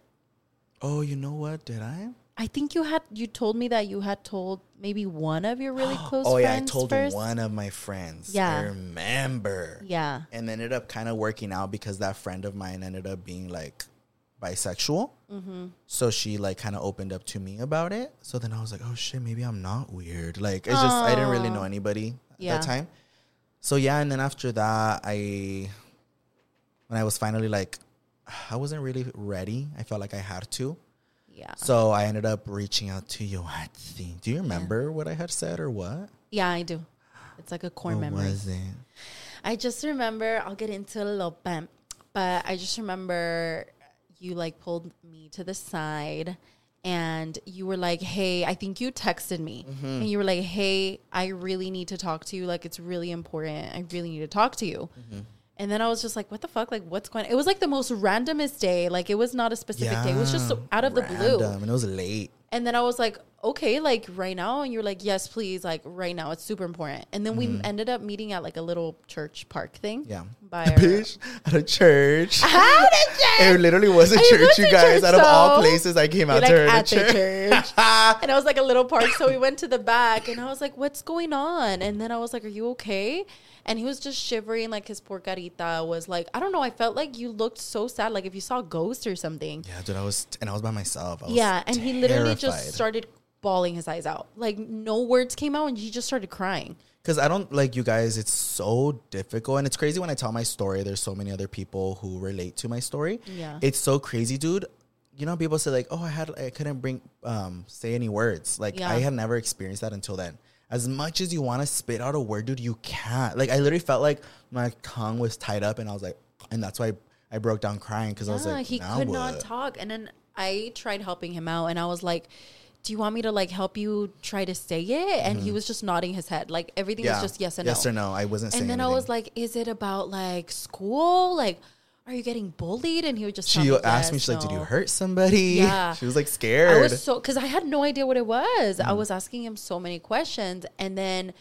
oh, you know what? Did I? I think you had. You told me that you had told maybe one of your really close Oh yeah, I told first. one of my friends. Yeah. I remember. Yeah. and ended up kind of working out because that friend of mine ended up being like bisexual. Mm-hmm. So she like kind of opened up to me about it. So then I was like, oh shit, maybe I'm not weird. Like it's just I didn't really know anybody at Yeah. that time. So yeah, and then after that, I when I was finally like, I wasn't really ready. I felt like I had to. Yeah. So I ended up reaching out to Yoatzi. Do you remember what I had said or what? Yeah, I do. It's like a core What memory. was it? I just remember, I'll get into a little bit, but I just remember you like pulled me to the side and you were like, Hey, I think you texted me Mm-hmm. and you were like, Hey, I really need to talk to you. Like, it's really important. I really need to talk to you. Mm-hmm. And then I was just like, what the fuck? Like, what's going on? It was like the most randomest day. Like, it was not a specific day. It was just so out of the blue. And it was late. And then I was like, okay, like right now. And you're like, yes, please, like right now. It's super important. And then we ended up meeting at like a little church park thing. Mm-hmm. Yeah. By Bitch, at a church. How did you? It literally was a I church, you guys. church, Out of all places, I came out like to her at at church. church. and I was like a little park. So we went to the back and I was like, what's going on? And then I was like, are you okay? And he was just shivering. Like his poor carita was like, I don't know. I felt like you looked so sad. Like if you saw a ghost or something. Yeah, dude, I was, and I was by myself. I was Yeah, and he literally just started bawling his eyes out. Like no words came out, and he just started crying. Because I don't like you guys. It's so difficult, and it's crazy when I tell my story. There's so many other people who relate to my story. Yeah. it's so crazy, dude. You know, people say like, "Oh, I had, I couldn't bring, um, say any words." Like Yeah. I had never experienced that until then. as much as you want to spit out a word, dude, you can't. Like I literally felt like my tongue was tied up, and I was like, and that's why I, I broke down crying because I was like, he could what? not talk. And then I tried helping him out, and I was like, "Do you want me to like help you try to say it?" And he was just nodding his head, like everything Mm-hmm. Yeah, was just yes and yes no. or no. I wasn't saying. And then I was like, "Is it about like school? Like, are you getting bullied?" And he would just she me, asked me, yes, she's like, "Did you hurt somebody?" Yeah. she was like scared. I was so because I had no idea what it was. Mm. I was asking him so many questions, and then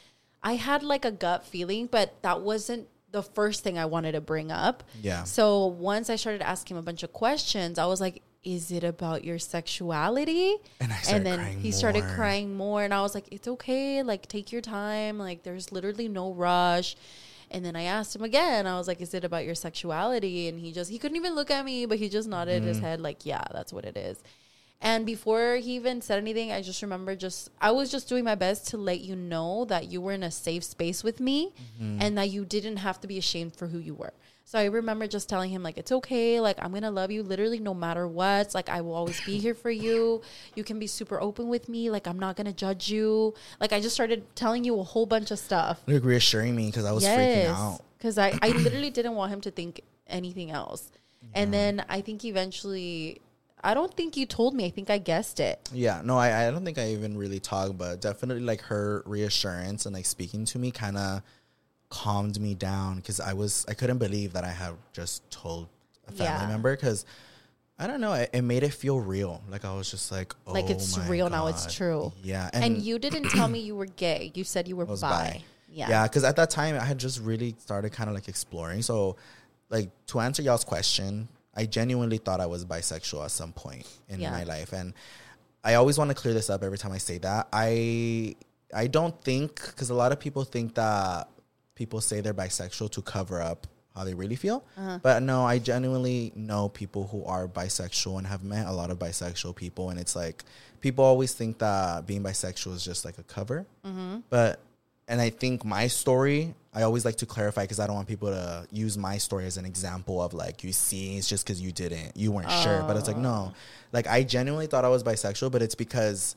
I had like a gut feeling, but that wasn't the first thing I wanted to bring up. Yeah. So once I started asking him a bunch of questions, I was like, "Is it about your sexuality?" And I started then he started more. crying more, and I was like, "It's okay. Like, take your time. Like, there's literally no rush." And then I asked him again. I was like, "Is it about your sexuality?" And he just he couldn't even look at me, but he just nodded Mm. his head like, "Yeah, that's what it is." And before he even said anything, I just remember just I was just doing my best to let you know that you were in a safe space with me Mm-hmm. and that you didn't have to be ashamed for who you were. So I remember just telling him like it's okay, like I'm going to love you literally no matter what. Like I will always be here for you. You can be super open with me, like I'm not going to judge you. Like I just started telling you a whole bunch of stuff. like reassuring me because I was freaking out. Because I, I literally didn't want him to think anything else. And then I think eventually, I don't think you told me. I think I guessed it. Yeah, no, I, I don't think I even really talked, but definitely like her reassurance and like speaking to me kind of calmed me down because I was I couldn't believe that I had just told a family Yeah. member because I don't know it, it made it feel real. Like I was just like, oh Like it's oh my real now, it's true. Yeah, And, you didn't tell me you were gay. You said you were bi. bi. Yeah. Yeah, because at that time I had just really started kind of like exploring. So, like to answer y'all's question, I genuinely thought I was bisexual at some point in Yeah. my life, and I always want to clear this up every time I say that. I I don't think because a lot of people think that people say they're bisexual to cover up how they really feel. Uh-huh. But no, I genuinely know people who are bisexual and have met a lot of bisexual people, and it's like people always think that being bisexual is just like a cover. Mm-hmm. But and I think my story, I always like to clarify because I don't want people to use my story as an example of like you see it's just because you didn't, you weren't sure. But it's like no, like I genuinely thought I was bisexual, but it's because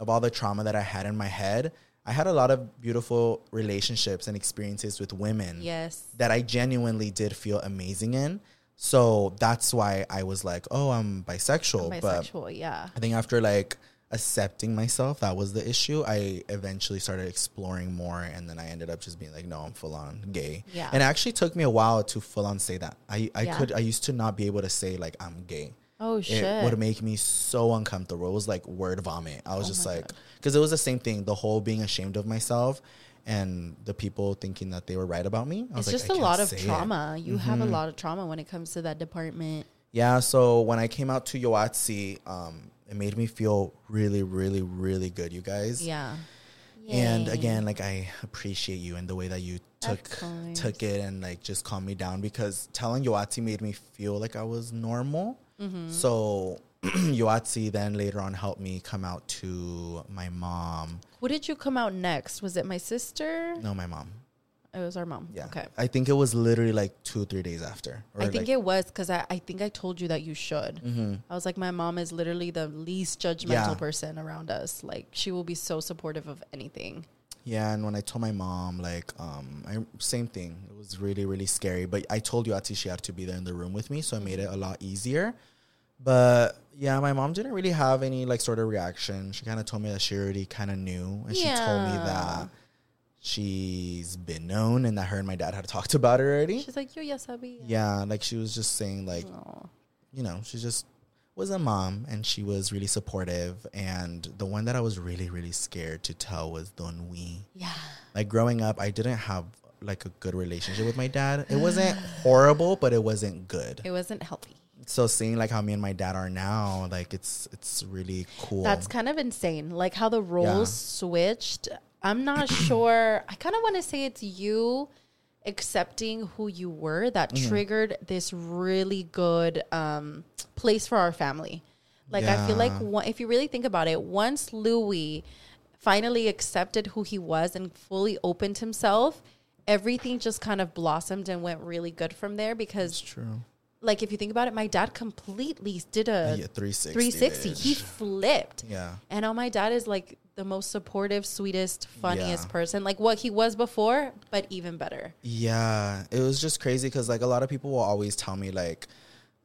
of all the trauma that I had in my head. I had a lot of beautiful relationships and experiences with women Yes. that I genuinely did feel amazing in. So that's why I was like, oh, I'm bisexual. But Bisexual, yeah. I think after like accepting myself, that was the issue. I eventually started exploring more, and then I ended up just being like, no, I'm full on gay. Yeah. And it actually took me a while to full on say that. I I Yeah. could I used to not be able to say like I'm gay. Oh, shit! It would make me so uncomfortable. It was like word vomit. I was Oh just like, because it was the same thing. The whole being ashamed of myself. And the people thinking that they were right about me. I It's like, just I a lot of say it. trauma. You have a lot of trauma when it comes to that department. Yeah, so when I came out to Yoatzi, um, it made me feel really, really, really good, you guys. Yeah. And again, like I appreciate you and the way that you took took it and like just calmed me down because telling Yoatzi made me feel like I was normal. Mm-hmm. So Yoatzi then later on helped me come out to my mom. Who did you come out next? Was it my sister? No, my mom. It was our mom. Yeah. Okay. I think it was literally like two or three days after. Or I think like, it was because I, I think I told you that you should. Mm-hmm. I was like, my mom is literally the least judgmental Yeah. person around us. Like, she will be so supportive of anything. Yeah, and when I told my mom, like, um, I, same thing. It was really, really scary. But I told you, Ati, she had to be there in the room with me, so it made it a lot easier. But yeah, my mom didn't really have any like sort of reaction. She kind of told me that she already kind of knew, and she told me that she's been known and that her and my dad had talked about it already. She's like, yo, yes, Abby. Yeah, like she was just saying, like, you know, she just was a mom and she was really supportive. And the one that I was really, really scared to tell was Don Wee Yeah. like growing up i didn't have like a good relationship with my dad it wasn't horrible but it wasn't good It wasn't healthy. So seeing like how me and my dad are now like it's it's really cool That's kind of insane. Like how the roles Yeah. switched. I'm not sure. I kind of want to say it's you accepting who you were that Mm-hmm. triggered this really good um, place for our family. Like I feel like Yeah. one, if you really think about it, once Louie finally accepted who he was and fully opened himself, everything just kind of blossomed and went really good from there because it's true like if you think about it, my dad completely did a Yeah, 360 360. He flipped. Yeah. And now my dad is like the most supportive, sweetest, funniest Yeah. person. Like what he was before, but even better. Yeah, it was just crazy because like a lot of people will always tell me like,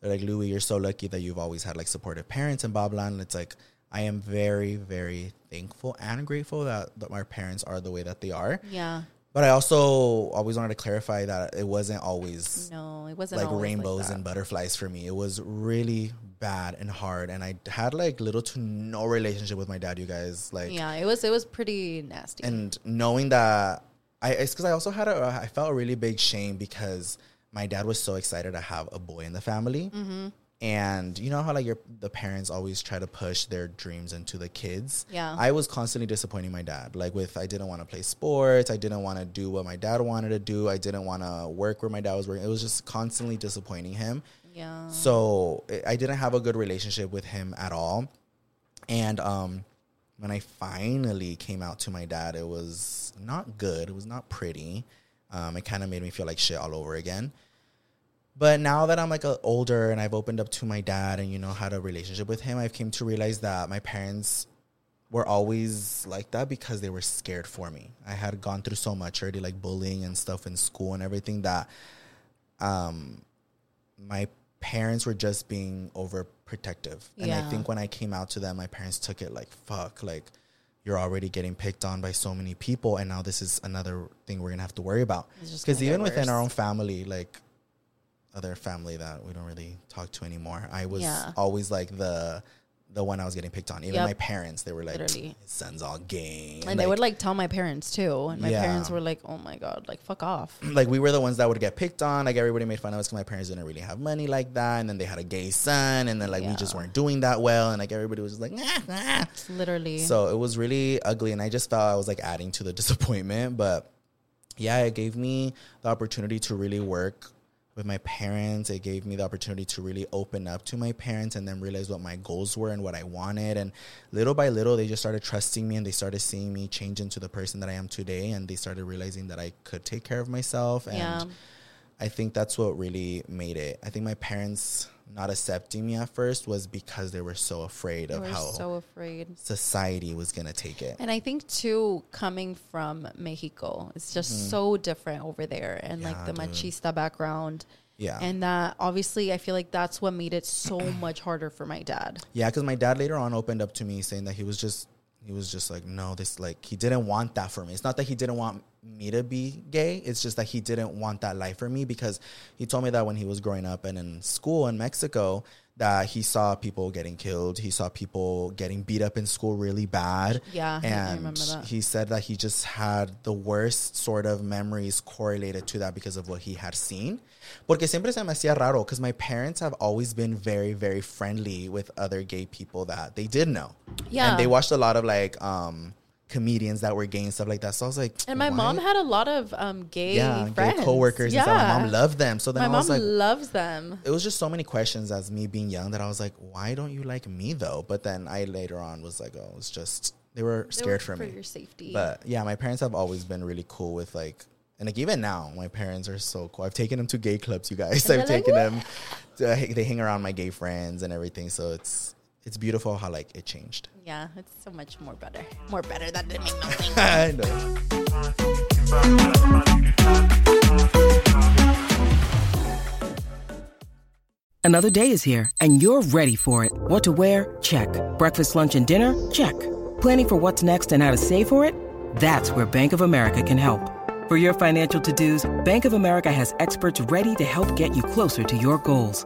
like Louie, you're so lucky that you've always had like supportive parents and blah blah. And it's like I am very very thankful and grateful that that my parents are the way that they are. Yeah. But I also always wanted to clarify that it wasn't always No, it wasn't like rainbows that. and butterflies for me. It was really bad and hard, and I had like little to no relationship with my dad. You guys like Yeah, it was it was pretty nasty. and knowing that I it's because I also had a I felt a really big shame because my dad was so excited to have a boy in the family, Mm-hmm. And you know how like your the parents always try to push their dreams into the kids. Yeah. I was constantly disappointing my dad. Like with I didn't want to play sports, I didn't want to do what my dad wanted to do, I didn't want to work where my dad was working. It was just constantly disappointing him. yeah. So I- I didn't have a good relationship with him at all. And um, when I finally came out to my dad, it was not good. It was not pretty. Um, it kind of made me feel like shit all over again. But now that I'm like a, older and I've opened up to my dad and you know had a relationship with him, I've came to realize that my parents were always like that because they were scared for me. I had gone through so much already, like bullying and stuff in school and everything that um my parents were just being overprotective. And I think when I came out to them, my parents took it like, fuck, like you're already getting picked on by so many people. And now this is another thing we're going to have to worry about. Because even within our own family, like other family that we don't really talk to anymore, I was Yeah. always like the the one I was getting picked on. Even Yep. my parents, they were like, Literally. his son's all gay. and they would like tell my parents too. And my Yeah. parents were like, "Oh my god, like fuck off." like we were the ones that would get picked on. Like everybody made fun of us because my parents didn't really have money like that, and then they had a gay son, and then like we just weren't doing that well, and like everybody was just like, nah, nah. Literally. so it was really ugly, and I just felt I was like adding to the disappointment. But yeah, it gave me the opportunity to really work with my parents. It gave me the opportunity to really open up to my parents and then realize what my goals were and what I wanted. And little by little, they just started trusting me and they started seeing me change into the person that I am today. And they started realizing that I could take care of myself. And Yeah. I think that's what really made it. I think my parents not accepting me at first was because they were so afraid of how so afraid. society was going to take it. And I think too, coming from Mexico, it's just so different over there, and like Mm-hmm. The dude. machista background, Yeah. and that obviously, I feel like that's what made it so much harder for my dad. Yeah, because my dad later on opened up to me saying that he was just he was just like, no, this like he didn't want that for me. It's not that he didn't want me to be gay. It's just that he didn't want that life for me because he told me that when he was growing up and in school in Mexico that he saw people getting killed. He saw people getting beat up in school really bad. Yeah, and he said that he just had the worst sort of memories correlated to that because of what he had seen. Porque siempre se me hacía raro because my parents have always been very, very friendly with other gay people that they did know. Yeah. And they watched a lot of like um comedians that were gay and stuff like that. So I was like, And my mom had a lot of um, gay yeah, friends, gay coworkers and stuff. My mom loved them. So then My I mom like, loves them. it was just so many questions as me being young that I was like, why don't you like me though? But then I later on was like, oh, it's just they were They scared were for, for me. your safety. But yeah, my parents have always been really cool with like, and like even now, my parents are so cool. I've taken them to gay clubs, you guys. And I've they're like, taken them. To, they hang around my gay friends and everything. So it's it's beautiful how like it changed. yeah, it's so much more better. More better. That didn't make nothing. I know. Another day is here, and you're ready for it. What to wear? Check. Breakfast, lunch, and dinner? Check. Planning for what's next and how to save for it? That's where Bank of America can help. For your financial to dos, Bank of America has experts ready to help get you closer to your goals.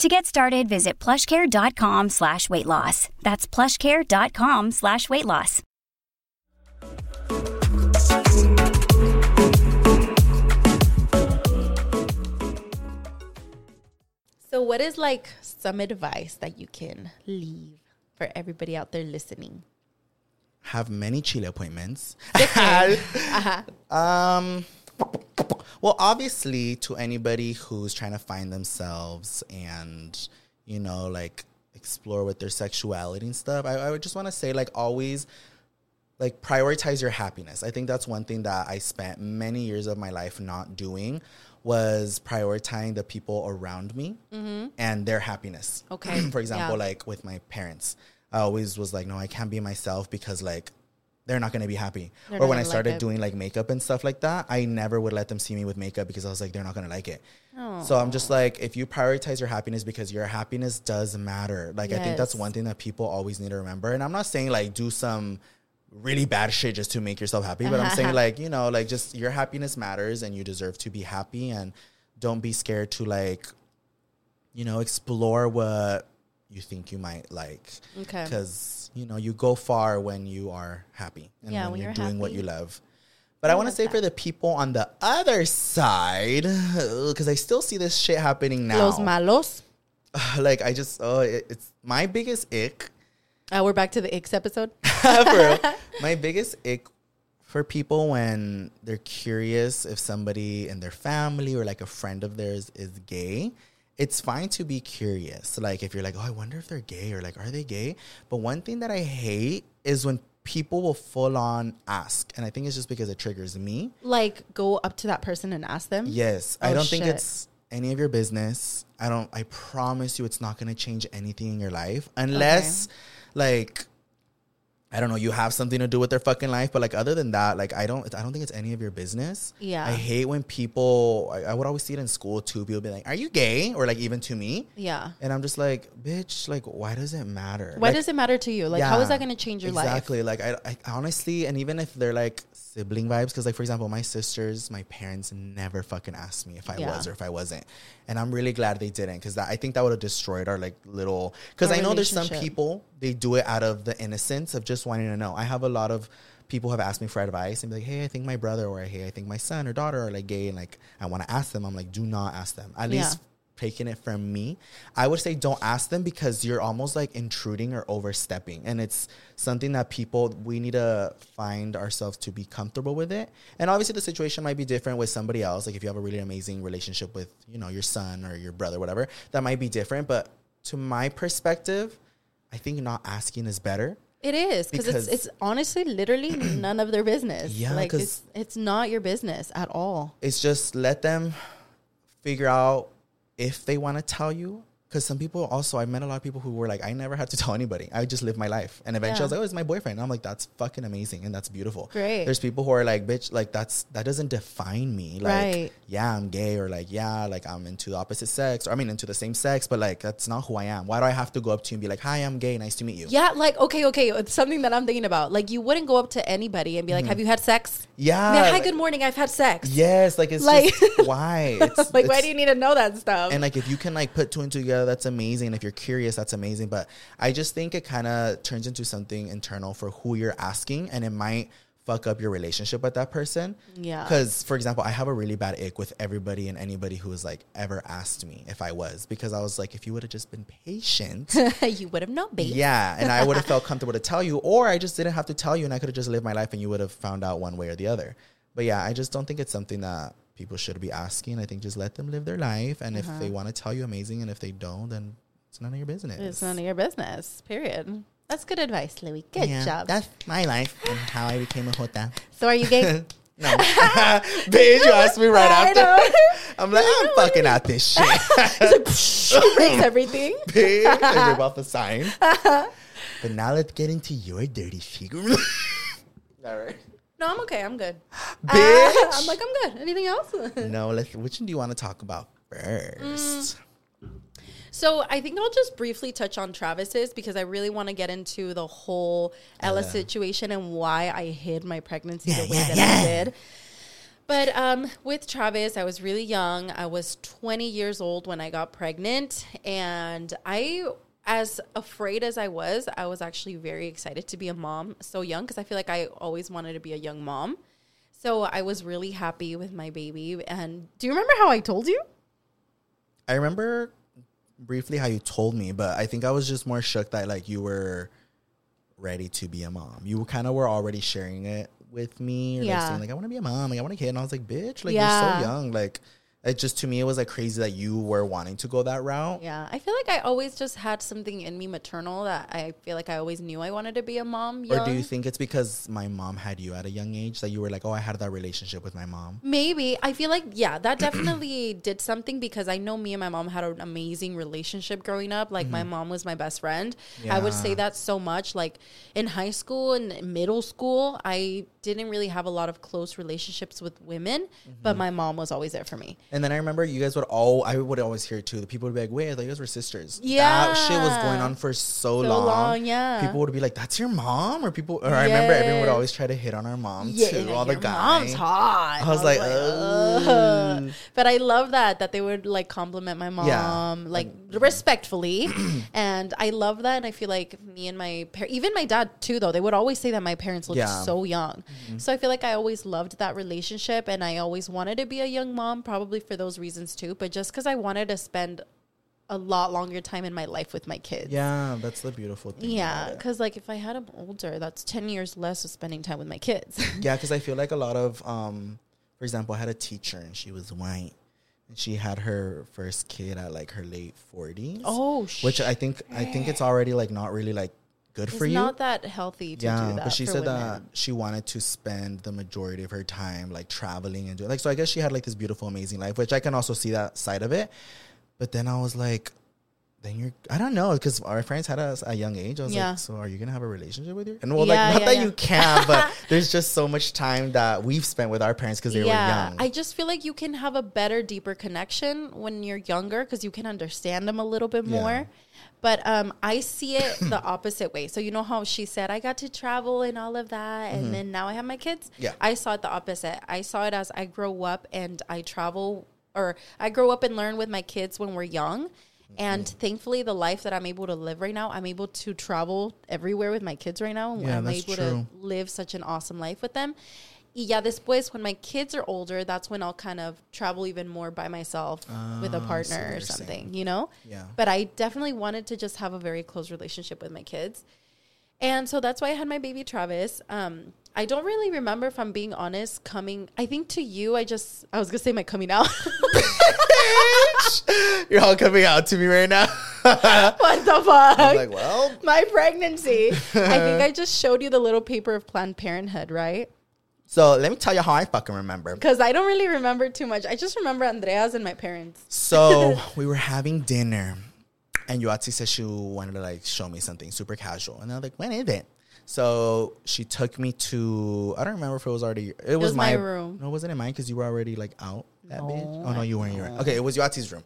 To get started, visit plushcare.com slash weight loss. That's plushcare.com slash weight loss. So, what is like some advice that you can leave for everybody out there listening? Have many chile appointments. Uh-huh. Um, well, obviously, to anybody who's trying to find themselves and, you know, like explore with their sexuality and stuff, I, I would just want to say, like, always, like, prioritize your happiness. I think that's one thing that I spent many years of my life not doing was prioritizing the people around me and their happiness. Mm-hmm. Okay, For example, yeah. like with my parents, I always was like, no, I can't be myself because, like, they're not going to be happy. They're or when I gonna like started doing like makeup and stuff like that, I never would let them see me with makeup because I was like, they're not gonna like it. So I'm just like, if you prioritize your happiness because your happiness does matter. Like I think that's one thing that people always need to remember. And I'm not saying like do some really bad shit just to make yourself happy, but I'm saying like, you know, like just your happiness matters and you deserve to be happy and don't be scared to like, you know, explore what you think you might like. Okay. Because, you know, you go far when you are happy and Yeah, when, when you're, you're doing what you love. But I want to say that. for the people on the other side, because I still see this shit happening now. Los malos. like I just, oh, it, it's my biggest ick. Uh, we're back to the X episode. my biggest ick for people when they're curious if somebody in their family or like a friend of theirs is gay. It's fine to be curious. Like if you're like, oh, I wonder if they're gay or like, are they gay? But one thing that I hate is when people will full on ask, and I think it's just because it triggers me. Like, go up to that person and ask them. Yes, I Oh, don't think it's any of your business. I don't. I promise you, it's not going to change anything in your life unless, like, I don't know, you have something to do with their fucking life. But like, other than that, like, I don't. I don't think it's any of your business. Yeah. I hate when people. I, I would always see it in school too. People be like, "Are you gay?" Or like even to me. Yeah. And I'm just like, bitch. Like, why does it matter? Why Like, does it matter to you? Like, how is that going to change your life? Exactly. Like I, I honestly, and even if they're like sibling vibes, because like for example, my sisters, my parents never fucking asked me if I Yeah. was or if I wasn't, and I'm really glad they didn't, because I think that would have destroyed our like little. Because I know there's some people they do it out of the innocence of just wanting to know. I have a lot of people have asked me for advice and be like, hey, I think my brother or hey, I think my son or daughter are like gay, and like I want to ask them. I'm like, do not ask them. At Yeah. least taking it from me, I would say don't ask them because you're almost like intruding or overstepping. And it's something that people, we need to find ourselves to be comfortable with it. And obviously, the situation might be different with somebody else. Like if you have a really amazing relationship with, you know, your son or your brother, whatever, that might be different. But to my perspective, I think not asking is better. It is because it's it's honestly literally none of their business. Yeah, like it's it's not your business at all. it's just let them figure out if they want to tell you. Because some people also, I met a lot of people who were like, I never had to tell anybody. I just lived my life. And eventually I was like, oh, it's my boyfriend. And I'm like, that's fucking amazing. And that's beautiful. Great. There's people who are like, bitch, like that's, that doesn't define me. Like, Right. yeah, I'm gay or like, yeah, like I'm into the opposite sex or I mean, into the same sex, but like, that's not who I am. Why do I have to go up to you and be like, hi, I'm gay. Nice to meet you. Yeah, like okay, okay. It's something that I'm thinking about. Like you wouldn't go up to anybody and be like, mm-hmm. "Have you had sex?" Yeah. Like, Hi, like- good morning. I've had sex. Yes. Like, it's Like- just, why? It's, like, why do you need to know that stuff? and like if you can like put two and two together that's amazing. And if you're curious that's amazing. But i just think it kind of turns into something internal for who you're asking and it might fuck up your relationship with that person. Yeah. because for example i have a really bad ick with everybody and anybody who has like ever asked me if i was because i was like if you would have just been patient. You would have known, babe. yeah and i would have felt comfortable to tell you or i just didn't have to tell you and i could have just lived my life and you would have found out one way or the other. But yeah i just don't think it's something that people should be asking i think just let them live their life and if they uh-huh. want to tell you amazing and if they don't then it's none of your business It's none of your business. Period. That's good advice, Louie. Good Yeah, job. that's my life and how i became a hota so are you gay? no bitch you asked me right after i'm like i'm fucking out this shit he breaks everything. bitch and rip off the sign but now let's get into your dirty secret. All right. No, I'm okay. I'm good. Uh, I'm like, I'm good. Anything else? No, let's. Which one do you want to talk about first? So I think I'll just briefly touch on Travis's because I really want to get into the whole Ella situation and why I hid my pregnancy the way that I did. But um, with Travis, I was really young. I was 20 years old when I got pregnant, and I, as afraid as I was, I was actually very excited to be a mom so young because I feel like I always wanted to be a young mom. So I was really happy with my baby. And do you remember how I told you? I remember briefly how you told me, but I think I was just more shook that like you were ready to be a mom. You kind of were already sharing it with me, Yeah. like saying like I want to be a mom, like I want a kid, and I was like, bitch, like Yeah. you're so young, like. It just to me it was like crazy that you were wanting to go that route. Yeah, I feel like I always just had something in me maternal that I feel like I always knew I wanted to be a mom. Or do you think it's because my mom had you at a young age that you were like, oh, I had that relationship with my mom? Maybe. I feel like, yeah, that definitely did something because I know me and my mom had an amazing relationship growing up. Like, my mm-hmm. mom was my best friend. I would say that so much. Like, in high school and middle school, I didn't really have a lot of close relationships with women, but my mom was always there for me. And then I remember you guys would all I would always hear too. The people would be like, "Wait, I thought you guys were sisters." Yeah. that shit was going on for so, So long. long, yeah. people would be like, "That's your mom," or people. Or I remember everyone would always try to hit on our mom Yeah, too. like, all the guys. mom's hot. I was like, "Ugh." "Ugh." but I love that that they would like compliment my mom, Yeah. like respectfully, and I love that. And I feel like me and my parents, even my dad too, though they would always say that my parents looked Yeah. Mm-hmm. so young. So I feel like I always loved that relationship, and I always wanted to be a young mom, probably for those reasons too. But just because I wanted to spend a lot longer time in my life with my kids. yeah, that's the beautiful thing. Yeah, because like if I had them older, that's ten years less of spending time with my kids. yeah, because I feel like a lot of, um, for example, I had a teacher and she was white, and she had her first kid at like her late forties. Oh, which I think I think it's already like not really like good it's for you. not that healthy to yeah, do that. but she said women. that she wanted to spend the majority of her time like traveling and doing like. So I guess she had like this beautiful, amazing life, which I can also see that side of it. But then I was like, then you're I don't know because our friends had us at a young age. I was Yeah. like, so are you gonna have a relationship with your? And well, Yeah, like not yeah, that you can, but there's just so much time that we've spent with our parents because they were young. I just feel like you can have a better, deeper connection when you're younger because you can understand them a little bit more. But um, I see it the opposite way. So you know how she said I got to travel and all of that, and then now I have my kids. Mm-hmm. Yeah. I saw it the opposite. I saw it as I grow up and I travel, or I grow up and learn with my kids when we're young. And Mm-hmm. thankfully, the life that I'm able to live right now, I'm able to travel everywhere with my kids right now. and Yeah, I'm able true. to live such an awesome life with them. Y ya después, when my kids are older, that's when I'll kind of travel even more by myself with a Ah, partner or something, you know? Yeah. But I definitely wanted to just have a very close relationship with my kids. And so that's why I had my baby Travis. Um, I don't really remember, if I'm being honest, coming. I think to you, I just, I was going to say my coming out. You're all coming out to me right now. what the fuck? I'm like, well, my pregnancy. I think I just showed you the little paper of Planned Parenthood, right? So let me tell you how I fucking remember. Because I don't really remember too much. I just remember Andreas and my parents. So we were having dinner, and Yoatzi said she wanted to like show me something super casual, and I was like, "When is it?" So she took me to I don't remember if it was already it, was, was my room. No, it wasn't it mine because you were already like out that bitch. Oh no, you weren't. You weren't. Okay, it was Yoatzi's room,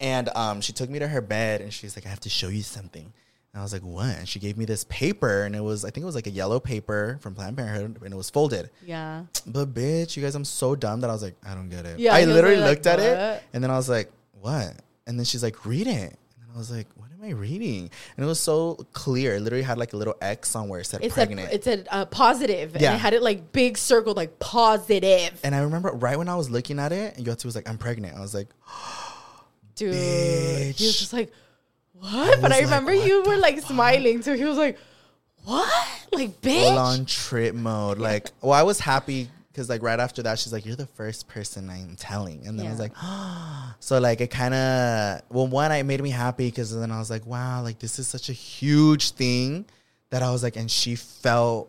and um, she took me to her bed, and she's like, "I have to show you something." And I was like, "What?" And she gave me this paper, and it was I think it was like a yellow paper from Planned Parenthood, and it was folded. Yeah. But bitch, you guys, I'm so dumb that I was like, I don't get it. Yeah, I literally like, looked at "What?" it and then I was like, what? And then she's like, read it. And I was like, what am I reading? And it was so clear. It literally had like a little X on where it said It's pregnant. a it's a uh, positive, and Yeah. it had it like big circled, like positive. and I remember right when I was looking at it, and Yoatzi was like, I'm pregnant. I was like, Dude, he was just like, "What?" but I remember "What you were like smiling, so he was like, "What?" Like, bitch. full on trip mode. Like, well, I was happy because like right after that, she's like, you're the first person I'm telling. And then I was Yeah. like, so like it kind of, well, one, it made me happy because then I was like, wow, like this is such a huge thing that I was like, and she felt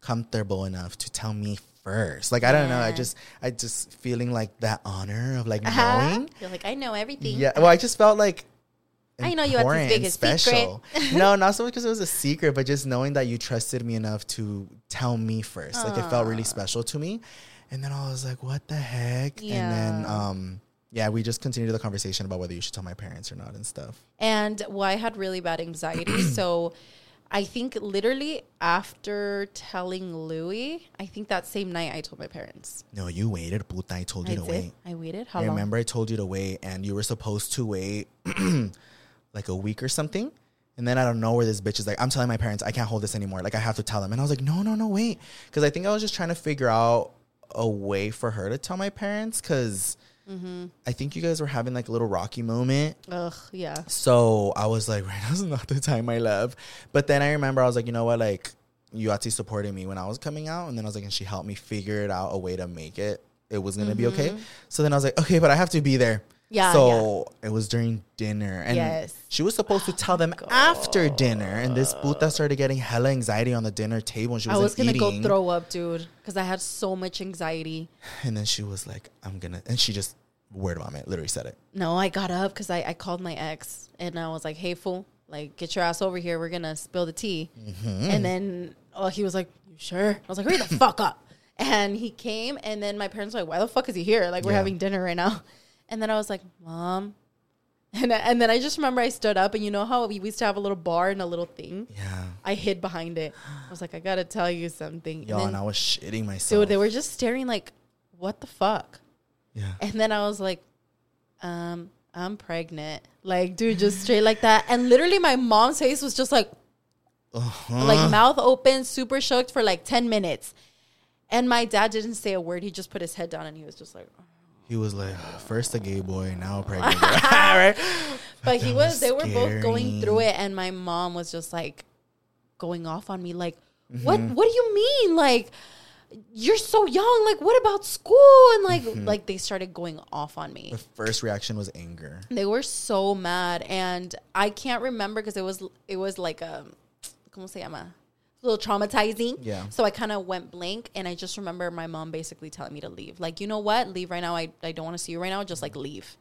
comfortable enough to tell me first. Like, I don't know. I just, I just feeling like that honor of like Uh-huh. knowing. You're like, I know everything. Yeah. Well, I just felt like I know you had this biggest secret. no, not so much because it was a secret, but just knowing that you trusted me enough to tell me first. Like it felt really special to me. And then I was like, what the heck? And then Yeah. um yeah, we just continued the conversation about whether you should tell my parents or not and stuff. And well, I had really bad anxiety. so I think literally after telling Louie, I think that same night I told my parents. No, you waited, puta. I told you I to did. wait. I waited. How I long? remember I told you to wait, and you were supposed to wait like a week or something. And then I don't know where this bitch is like, I'm telling my parents I can't hold this anymore. Like I have to tell them. And I was like, no, no, no, wait, because I think I was just trying to figure out a way for her to tell my parents because Mm-hmm. I think you guys were having like a little rocky moment. Ugh, yeah. So I was like, right now's not the time, my love. But then I remember I was like, you know what, like Yoatzi supported me when I was coming out, and then I was like, and she helped me figure it out a way to make it. It was gonna be okay. So then I was like, okay, but I have to be there. Yeah, So it was during dinner, and Yes. she was supposed to tell them after dinner, and this puta started getting hella anxiety on the dinner table, and she was I was was gonna go throw up, dude, because I had so much anxiety. and then she was like, I'm gonna, and she just word vomit, literally said it. No, I got up because I, I called my ex and I was like, hey, fool, like, get your ass over here. We're going to spill the tea. Mm-hmm. And then oh, he was like, you sure? I was like, hurry the fuck up. And he came, and then my parents were like, why the fuck is he here? Like, we're Yeah. having dinner right now. And then I was like, mom. And, I- and then I just remember I stood up, and you know how we used to have a little bar and a little thing? Yeah, I hid behind it. I was like, I got to tell you something. yo, and and I was shitting myself. dude, they were just staring like, what the fuck? yeah. And then I was like, um, I'm pregnant. Like, dude, just straight like that. And literally my mom's face was just like Uh-huh. like mouth open, super shocked for like 10 minutes. And my dad didn't say a word. He just put his head down and he was just like He was like, first a gay boy, now pregnant. girl." right? But he was, was they were both going through it and my mom was just like going off on me like what Mm-hmm. what do you mean? Like you're so young. Like what about school? And like Mm-hmm. like they started going off on me. The first reaction was anger. They were so mad, and I can't remember because it was it was like a, ¿cómo se llama? A little traumatizing. Yeah. So I kind of went blank, and I just remember my mom basically telling me to leave. Like, you know what? Leave right now. I I don't want to see you right now. Just like mm-hmm. leave.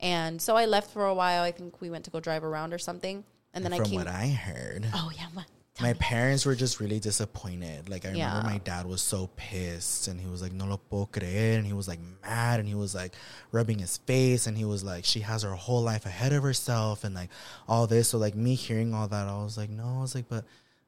And so I left for a while. I think we went to go drive around or something, and then I From came. what I heard, oh yeah. Tell my parents were just really disappointed. Like I remember Yeah. my dad was so pissed and he was like, No lo puedo creer. And he was like mad and he was like rubbing his face and he was like, She has her whole life ahead of herself and like all this. So like me hearing all that, I was like, No, I was like, but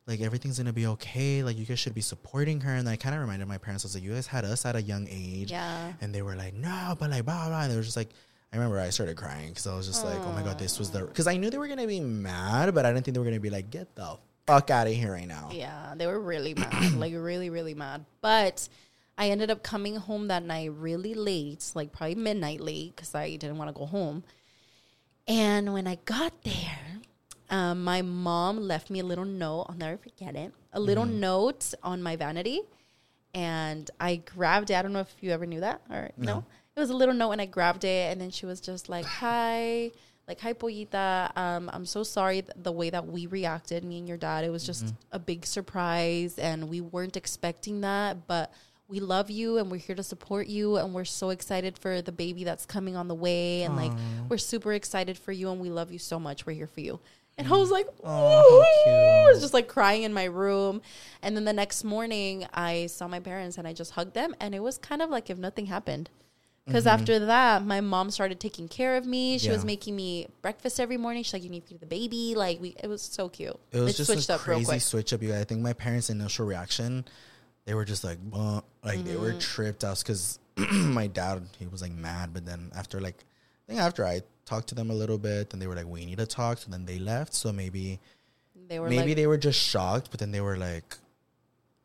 like everything's gonna be okay. Like you guys should be supporting her. And I kind of reminded my parents, I was like, You guys had us at a young age. Yeah. And they were like, No, but like blah blah. And they were just like I remember I started crying because I was just like, oh my god, this was the because I knew they were gonna be mad, but I didn't think they were gonna be like, get the fuck out of here right now. Yeah, they were really mad, like really, really mad. But I ended up coming home that night really late, like probably midnight late, because I didn't want to go home. And when I got there, um, my mom left me a little note. I'll never forget it. A little note on my vanity, and I grabbed it. I don't know if you ever knew that or no. It was a little note, and I grabbed it, and then she was just like, "Hi." Like, hi, Pollita. Um, I'm so sorry th- the way that we reacted, me and your dad. It was just a big surprise, and we weren't expecting that. But we love you, and we're here to support you, and we're so excited for the baby that's coming on the way, and like we're super excited for you, and we love you so much. We're here for you. And I was like, oh, I was just like crying in my room. And then the next morning, I saw my parents, and I just hugged them, and it was kind of like if nothing happened. Because after that, my mom started taking care of me. She was making me breakfast every morning. She's like, "You need to feed the baby." Like we, it was so cute. It was It just switched a up real crazy switch up. You guys. I think my parents' initial reaction, they were just like, "Buh," like they Mm-hmm. were tripped out because my dad he was like mad, but then after like, I think after I talked to them a little bit, then they were like, "We need to talk." So then they left. So maybe They were maybe like, they were just shocked, but then they were like,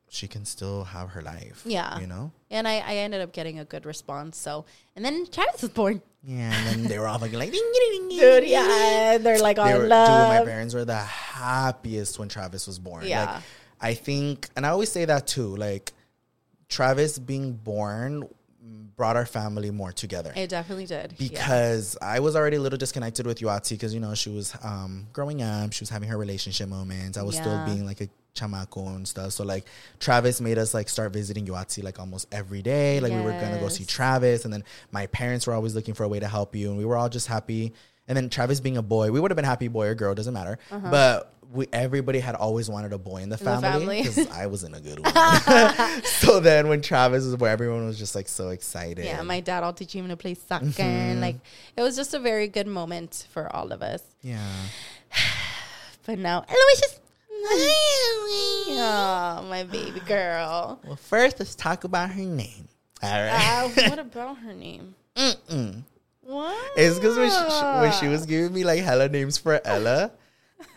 "She can still have her life." Yeah. you know. and I, I ended up getting a good response. So, and then Travis was born. Yeah, and then they were all like, like ding, ding, ding, Dude, yeah, they're like they on were, dude, love. my parents were the happiest when Travis was born. Yeah. Like, I think, and I always say that too, like, Travis being born brought our family more together. It definitely did. yeah. because I was already a little disconnected with Yoatzi because, you know, she was um, growing up, she was having her relationship moments. I was Yeah. still being like a chamaco and stuff. So, like, Travis made us like start visiting Yoatzi like almost every day. Like, we were to go see Travis. And then my parents were always looking for a way to help you. And we were all just happy. And then Travis being a boy, we would have been happy boy or girl, doesn't matter. But we everybody had always wanted a boy in the Uh-huh. family because I wasn't a good one. so then when Travis was where everyone was just like so excited. Yeah, my dad all teaching him to play soccer. Mm-hmm. and Like it was just a very good moment for all of us. yeah. But now Ella Yoatzi. Oh, my baby girl. Well, first let's talk about her name. All right. Uh, what about her name? What? It's because when she, when she was giving me like hella names for Ella,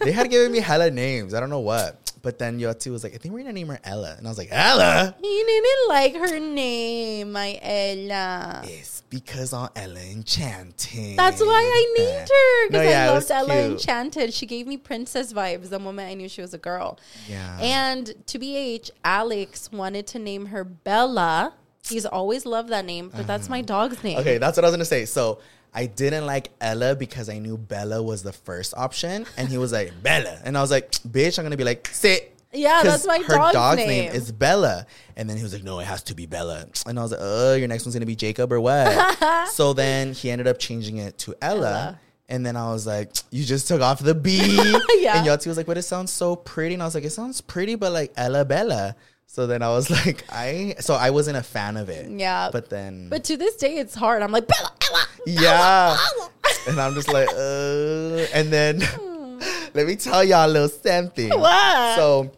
they had given me hella names. I don't know what. But then Yoti was like, I think we're gonna name her Ella, and I was like, Ella. He didn't like her name, my Ella. It's because on Ella Enchanted. That's why I uh, named her No, because yeah, I loved Ella cute. Enchanted. She gave me princess vibes the moment I knew she was a girl. Yeah. And to BH, Alex wanted to name her Bella. He's always loved that name, but that's my mm-hmm. dog's name. Okay, that's what I was gonna say. So I didn't like Ella because I knew Bella was the first option, and he was like Bella, and I was like, bitch, I'm gonna be like sit. Yeah, 'Cause that's my her dog's dog's name. is Bella, and then he was like, no, it has to be Bella, and I was like, oh, your next one's gonna be Jacob or what? so then he ended up changing it to Ella. Ella. And then I was like, "You just took off the B." Yeah. And Yati was like, "But it sounds so pretty." And I was like, "It sounds pretty, but like Ella Bella." So then I was like, "I." So I wasn't a fan of it. Yeah. But then, But to this day, it's hard. I'm like, Bella, Ella. yeah. and I'm just like, uh. And then let me tell y'all a little something. What? So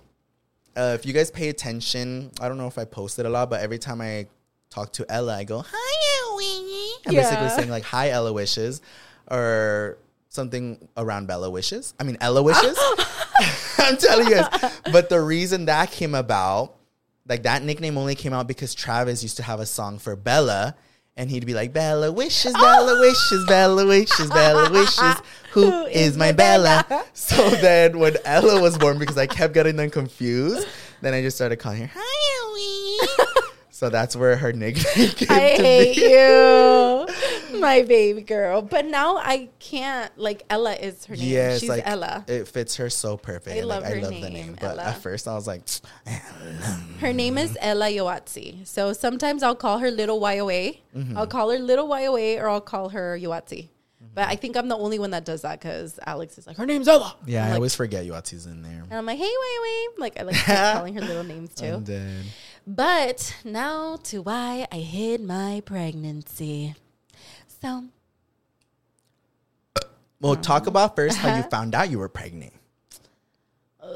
uh, if you guys pay attention, I don't know if I posted a lot, but every time I talk to Ella, I go, Hi, Ella. I'm basically saying like, Hi, Ella wishes, or something around Bella wishes. I mean, Ella wishes. I'm telling you guys. But the reason that came about, like that nickname only came out because Travis used to have a song for Bella. And he'd be like, Bella wishes, Bella oh. wishes, Bella wishes, Bella wishes. Who is my Bella? So then when Ella was born, because I kept getting them confused, then I just started calling her, Hi, Ellie. so that's where her nickname came I to hate be. you, my baby girl. But now I can't. Like Ella is her name. Yes, She's like Ella. it fits her so perfect. I love like, I her love the name, name. But Ella. at first I was like, Her name is Ella Yoatzi. So sometimes I'll call her Little YOA. Mm-hmm. I'll call her Little YOA or I'll call her Yoatzi. But I think I'm the only one that does that because Alex is like, her name's Ella. yeah, I'm I like, always forget Yoatzi's in there. And I'm like, hey, YOA. Like, I like calling her little names too. But now to why I hid my pregnancy. So Well, talk about first how you Uh-huh. found out you were pregnant. I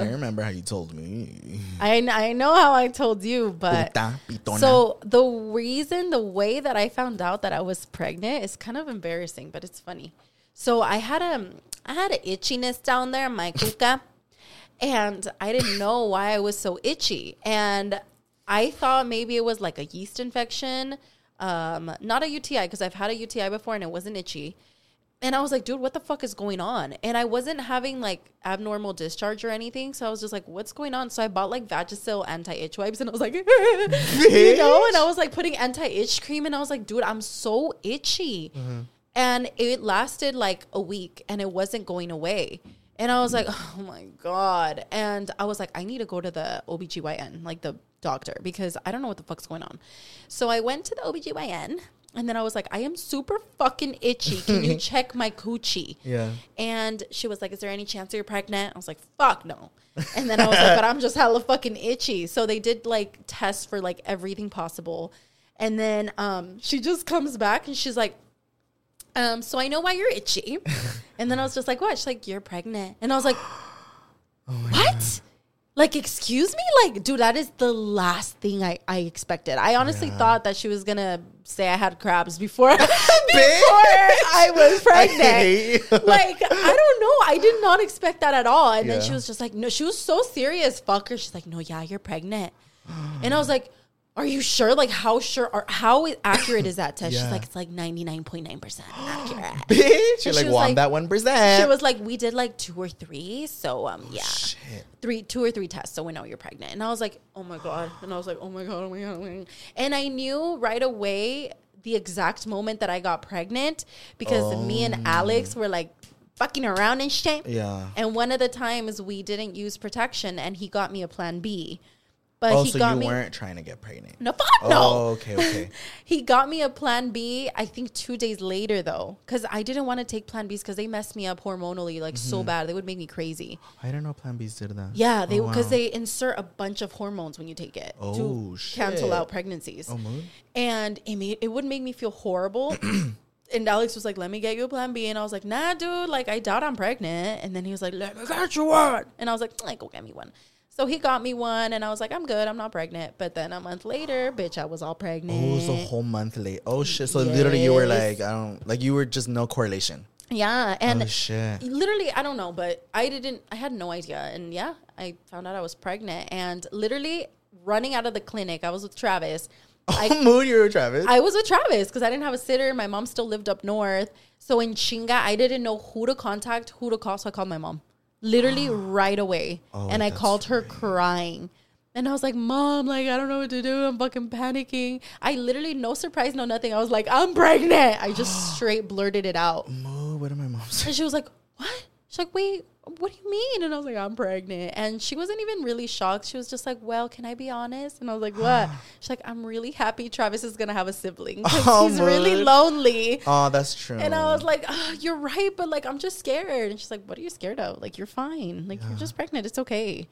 Uh, remember how you told me. I, I know how I told you, but Puta pitona. so the reason, the way that I found out that I was pregnant is kind of embarrassing, but it's funny. So I had a, I had an itchiness down there, in my cuca, and I didn't know why I was so itchy, and I thought maybe it was like a yeast infection, um, not a UTI because I've had a UTI before and it wasn't itchy. And I was like, dude, what the fuck is going on? And I wasn't having like abnormal discharge or anything. So I was just like, what's going on? So I bought like Vagisil anti itch wipes and I was like, you know, and I was like putting anti itch cream and I was like, dude, I'm so itchy. And it lasted like a week and it wasn't going away. And I was like, oh my God. And I was like, I need to go to the OBGYN, like the doctor, because I don't know what the fuck's going on. So I went to the OBGYN and then I was like, I am super fucking itchy. Can you check my coochie? Yeah. And she was like, Is there any chance you're pregnant? I was like, Fuck no. And then I was like, But I'm just hella fucking itchy. So they did like tests for like everything possible. And then um, she just comes back and she's like, um, so I know why you're itchy. and then I was just like, what? She's like, you're pregnant. And I was like, what? Like, excuse me? Like, dude, that is the last thing I, I expected. I honestly thought that she was gonna say I had crabs before, before I was pregnant. you. like, I don't know. I did not expect that at all. And then she was just like, no, she was so serious, fucker. She's like, no, yeah, you're pregnant. and I was like, are you sure? Like, how sure or how accurate is that test? She's like, it's like 99.9% accurate. Bitch, you're like, I'm that one percent. She was like, we did like two or three. So, um, yeah, Shit. three, two or three tests. So we know you're pregnant. And I was like, oh my God. And I was like, oh my God, oh my God. Oh my God. And I knew right away the exact moment that I got pregnant because me and Alex were like fucking around and shit. Yeah. And one of the times we didn't use protection and he got me a plan B. But oh, he so got you me. weren't trying to get pregnant. No, fuck no. Oh, okay, okay. He got me a Plan B. I think two days later though, because I didn't want to take Plan Bs because they messed me up hormonally like so mm-hmm. bad. They would make me crazy. I didn't know Plan Bs did that. Yeah, they Oh, because wow. they insert a bunch of hormones when you take it Oh, to cancel out pregnancies. Oh, mood? And it made it would make me feel horrible. and Alex was like, "Let me get you a Plan B," and I was like, "Nah, dude. Like, I doubt I'm pregnant." And then he was like, "Let me get you one," and I was like, "Like, go get me one." So he got me one, and I was like, "I'm good. I'm not pregnant." But then a month later, bitch, I was all pregnant. Oh, it was a whole month late. Oh shit! So literally, you were like, I don't like you were just no correlation. Yeah, and oh shit! literally i don't know but i didn't i had no idea and yeah i found out i was pregnant and literally running out of the clinic i was with travis I, Oh, mood, you were Travis. I was with Travis because I didn't have a sitter. My mom still lived up north. So in Chinga, I didn't know who to contact, who to call. So I called my mom literally right away. Oh, and I called her crying. And I was like, Mom, like, I don't know what to do. I'm fucking panicking. I literally, no surprise, no nothing. I was like, I'm pregnant. I just straight blurted it out. mood. What did my mom say? And she was like, What? She's like, Wait, what do you mean? And I was like, I'm pregnant. And she wasn't even really shocked. She was just like, Well, can I be honest? And I was like, What? She's like, I'm really happy Travis is going to have a sibling. Oh, he's really lonely. Oh, that's true. And I was like, oh, You're right, but like, I'm just scared. And she's like, What are you scared of? Like, you're fine. Like, you're just pregnant. It's okay.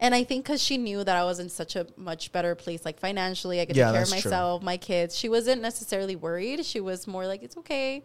And I think because she knew that I was in such a much better place, like financially, I could Yeah, take care of that's true. myself, my kids. She wasn't necessarily worried. She was more like, It's okay.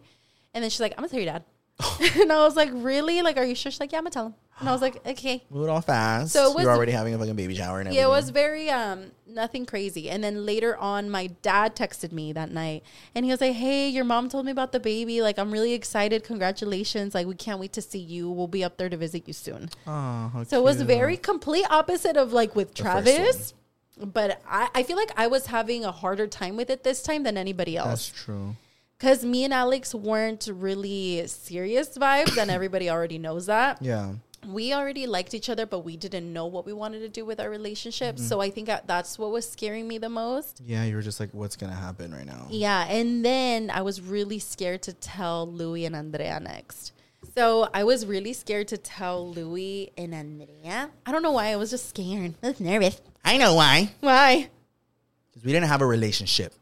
And then she's like, I'm gonna tell your dad. and I was like, Really? Like, are you sure? She's like, Yeah, I'm gonna tell him. And I was like, Okay. moved on fast. So it was- you're already having a fucking baby shower and everything. Yeah, it was very um nothing crazy. And then later on, my dad texted me that night, and he was like, "Hey, your mom told me about the baby. Like, I'm really excited. Congratulations! Like, we can't wait to see you. We'll be up there to visit you soon." Oh, So it was very complete opposite of like with Travis. But I, I feel like I was having a harder time with it this time than anybody else. That's true. Because me and Alex weren't really serious vibes, and everybody already knows that Yeah. we already liked each other, but we didn't know what we wanted to do with our relationship. Mm-hmm. So I think that's what was scaring me the most. Yeah, you were just like, what's gonna happen right now? Yeah. And then I was really scared to tell Louie and Andrea next. So I was really scared to tell Louie and Andrea. I don't know why. I was just scared. I was nervous. I know why. Why? Because we didn't have a relationship.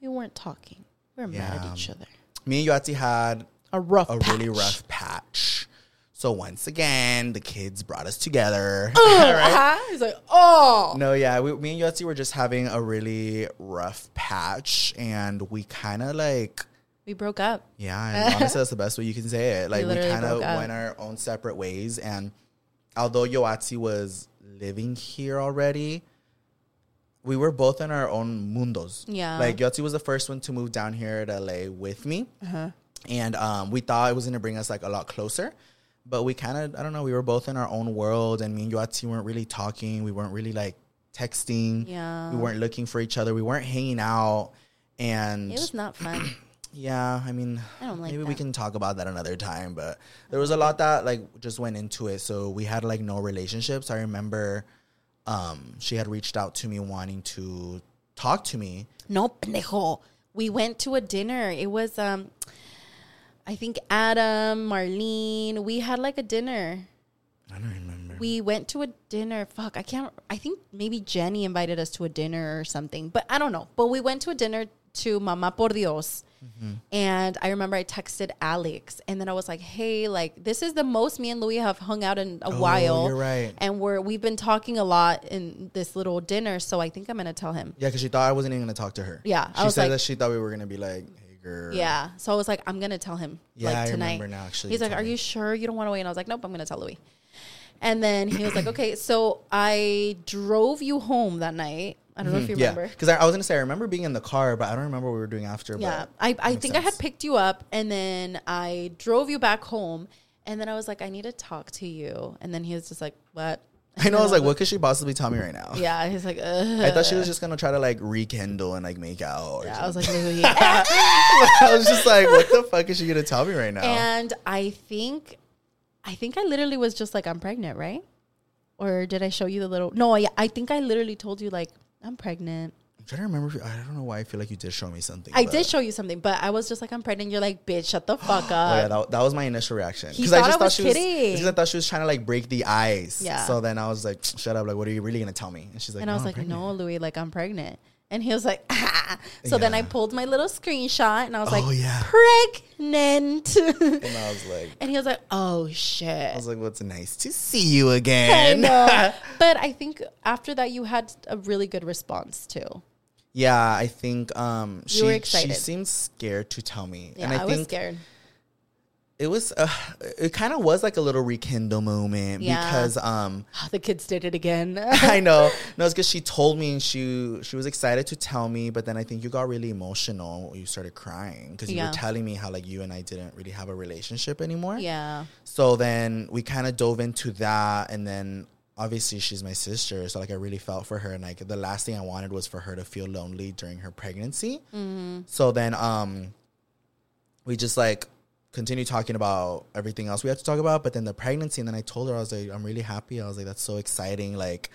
We weren't talking. We were mad at each other. Me and Yoatzi had A rough a patch. really rough patch. So once again, the kids brought us together. Uh-huh. He's like, oh. No, yeah, we, me and Yoatzi were just having a really rough patch, and we kind of like, We broke up. yeah, and honestly, that's the best way you can say it. Like, we, literally kind of went our own separate ways, and although Yoatzi was living here already, we were both in our own mundos. Yeah. like Yoatzi was the first one to move down here to LA with me, Uh-huh. and um, we thought it was gonna bring us like a lot closer. But we kind of, I don't know, we were both in our own world, and me and Yoatzi weren't really talking. We weren't really like texting. Yeah. We weren't looking for each other. We weren't hanging out. And It was not fun. yeah, I mean, I don't like maybe we can talk about that another time. But there was a lot that like just went into it. So we had like no relationships. I remember um, she had reached out to me wanting to talk to me. No, pendejo. We went to a dinner. It was, um, I think Adam, Marlene. We had like a dinner. I don't remember. We went to a dinner. Fuck, I can't. I think maybe Jenny invited us to a dinner or something, but I don't know. But we went to a dinner to Mama por Dios. Mm-hmm. And I remember I texted Alex, and then I was like, "Hey, like this is the most me and Louie have hung out in a oh, while. Oh, you're right. And we're we've been talking a lot in this little dinner, so I think I'm gonna tell him. Yeah, because she thought I wasn't even gonna talk to her. Yeah, I she said like- that she thought we were gonna be like, "Hey, girl." Yeah. So I was like, I'm gonna tell him Yeah, like tonight. remember now, actually, He's like, Are me. you sure you don't want to wait? And I was like, Nope, I'm gonna tell Louie. And then he was like, Okay, so I drove you home that night. I don't know if you Mm-hmm. Yeah, remember. because I, I was gonna say I remember being in the car, but I don't remember what we were doing after. Yeah. but I, I think I had picked you up and then I drove you back home. And then I was like, I need to talk to you. And then he was just like, What? I know. I was like, what could she possibly tell me right now? Yeah, he's like, Ugh. I thought she was just gonna try to like rekindle and like make out. Or Yeah, I was like, something. I was just like, what the fuck is she gonna tell me right now? And I think, I think I literally was just like, I'm pregnant, right? Or did I show you the little? No, yeah, I think I literally told you like, I'm pregnant. I'm trying to remember. If, I don't know why I feel like you did show me something. I did show you something, but I was just like, I'm pregnant. You're like, bitch, shut the fuck up. Oh yeah, that, that was my initial reaction. Because I just I was she was kidding. because I thought she was trying to like break the ice. Yeah. So then I was like, shut up. Like, what are you really gonna tell me? And she's like, and I was I'm like, pregnant." no, Louie, like I'm pregnant. And he was like, ah. So then I pulled my little screenshot and I was Oh, like, yeah. pregnant. And I was like, and he was like, oh shit. I was like, what's nice to see you I again. know. but I think after that, you had a really good response too. yeah, I think um, she she seemed scared to tell me, Yeah, and I, I, was think scared. It was uh, it kind of was like a little rekindle moment Yeah. because um. the kids did it again. I know. No, it's because she told me and she she was excited to tell me, but then I think you got really emotional. You started crying because you Yeah. were telling me how like you and I didn't really have a relationship anymore. yeah. So then we kind of dove into that, and then obviously she's my sister, so like I really felt for her, and like the last thing I wanted was for her to feel lonely during her pregnancy. So then um, we just like continue talking about everything else we have to talk about, but then the pregnancy, and then I told her I was like, I'm really happy. I was like, that's so exciting. Like,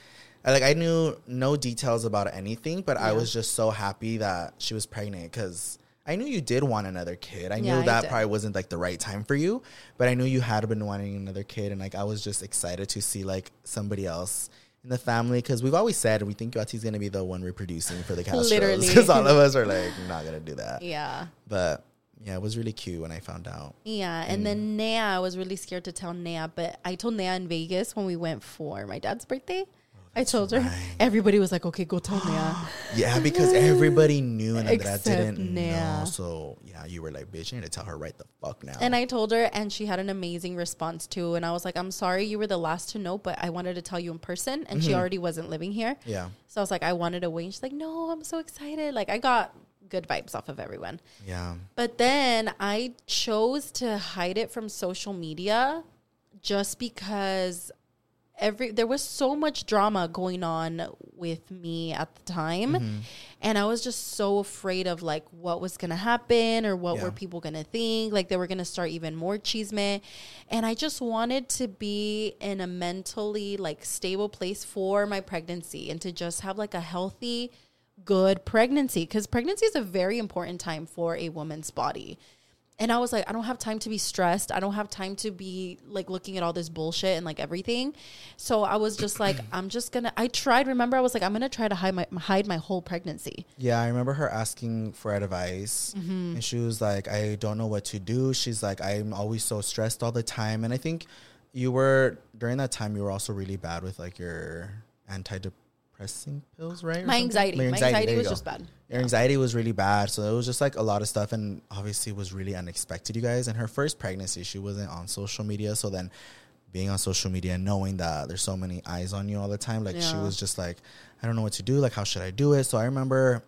I, like I knew no details about anything, but I was just so happy that she was pregnant because. I knew you did want another kid. I Yeah, knew that did. probably wasn't like the right time for you, but I knew you had been wanting another kid, and like I was just excited to see like somebody else in the family because we've always said we think Yati's gonna be the one reproducing for the Castros Literally. because all of us are like not gonna do that. Yeah. But yeah, it was really cute when I found out. Yeah, and mm. then Nea, I was really scared to tell Nea, but I told Nea in Vegas when we went for my dad's birthday. Oh, I told her. Everybody was like, "Okay, go tell Nea." Yeah, because everybody knew and Andrea Except didn't Nea. know. So yeah, you were like, bitch, you need to tell her right the fuck now. And I told her, and she had an amazing response too. And I was like, "I'm sorry, you were the last to know, but I wanted to tell you in person." And she mm-hmm. already wasn't living here, yeah, so I was like, "I wanted to wait." And she's like, "No, I'm so excited!" Like I got good vibes off of everyone. yeah, But then I chose to hide it from social media just because every there was so much drama going on with me at the time. Mm-hmm. And I was just so afraid of like what was going to happen or what Yeah. were people going to think. Like they were going to start even more chisme and I just wanted to be in a mentally like stable place for my pregnancy and to just have like a healthy good pregnancy because pregnancy is a very important time for a woman's body. And I was like, I don't have time to be stressed. I don't have time to be like looking at all this bullshit and like everything. So I was just like, I'm just gonna. I tried. Remember, I was like, I'm gonna try to hide my hide my whole pregnancy. yeah. I remember her asking for advice, Mm-hmm. and she was like, "I don't know what to do." She's like, "I'm always so stressed all the time," and I think you were during that time. You were also really bad with like your antidepressant pills, right? My anxiety. My anxiety there you was just bad. Your anxiety was really bad. So it was just like a lot of stuff. And obviously, it was really unexpected, you guys. And her first pregnancy, she wasn't on social media. So then being on social media and knowing that there's so many eyes on you all the time, like she was just like, I don't know what to do. Like, how should I do it? So I remember.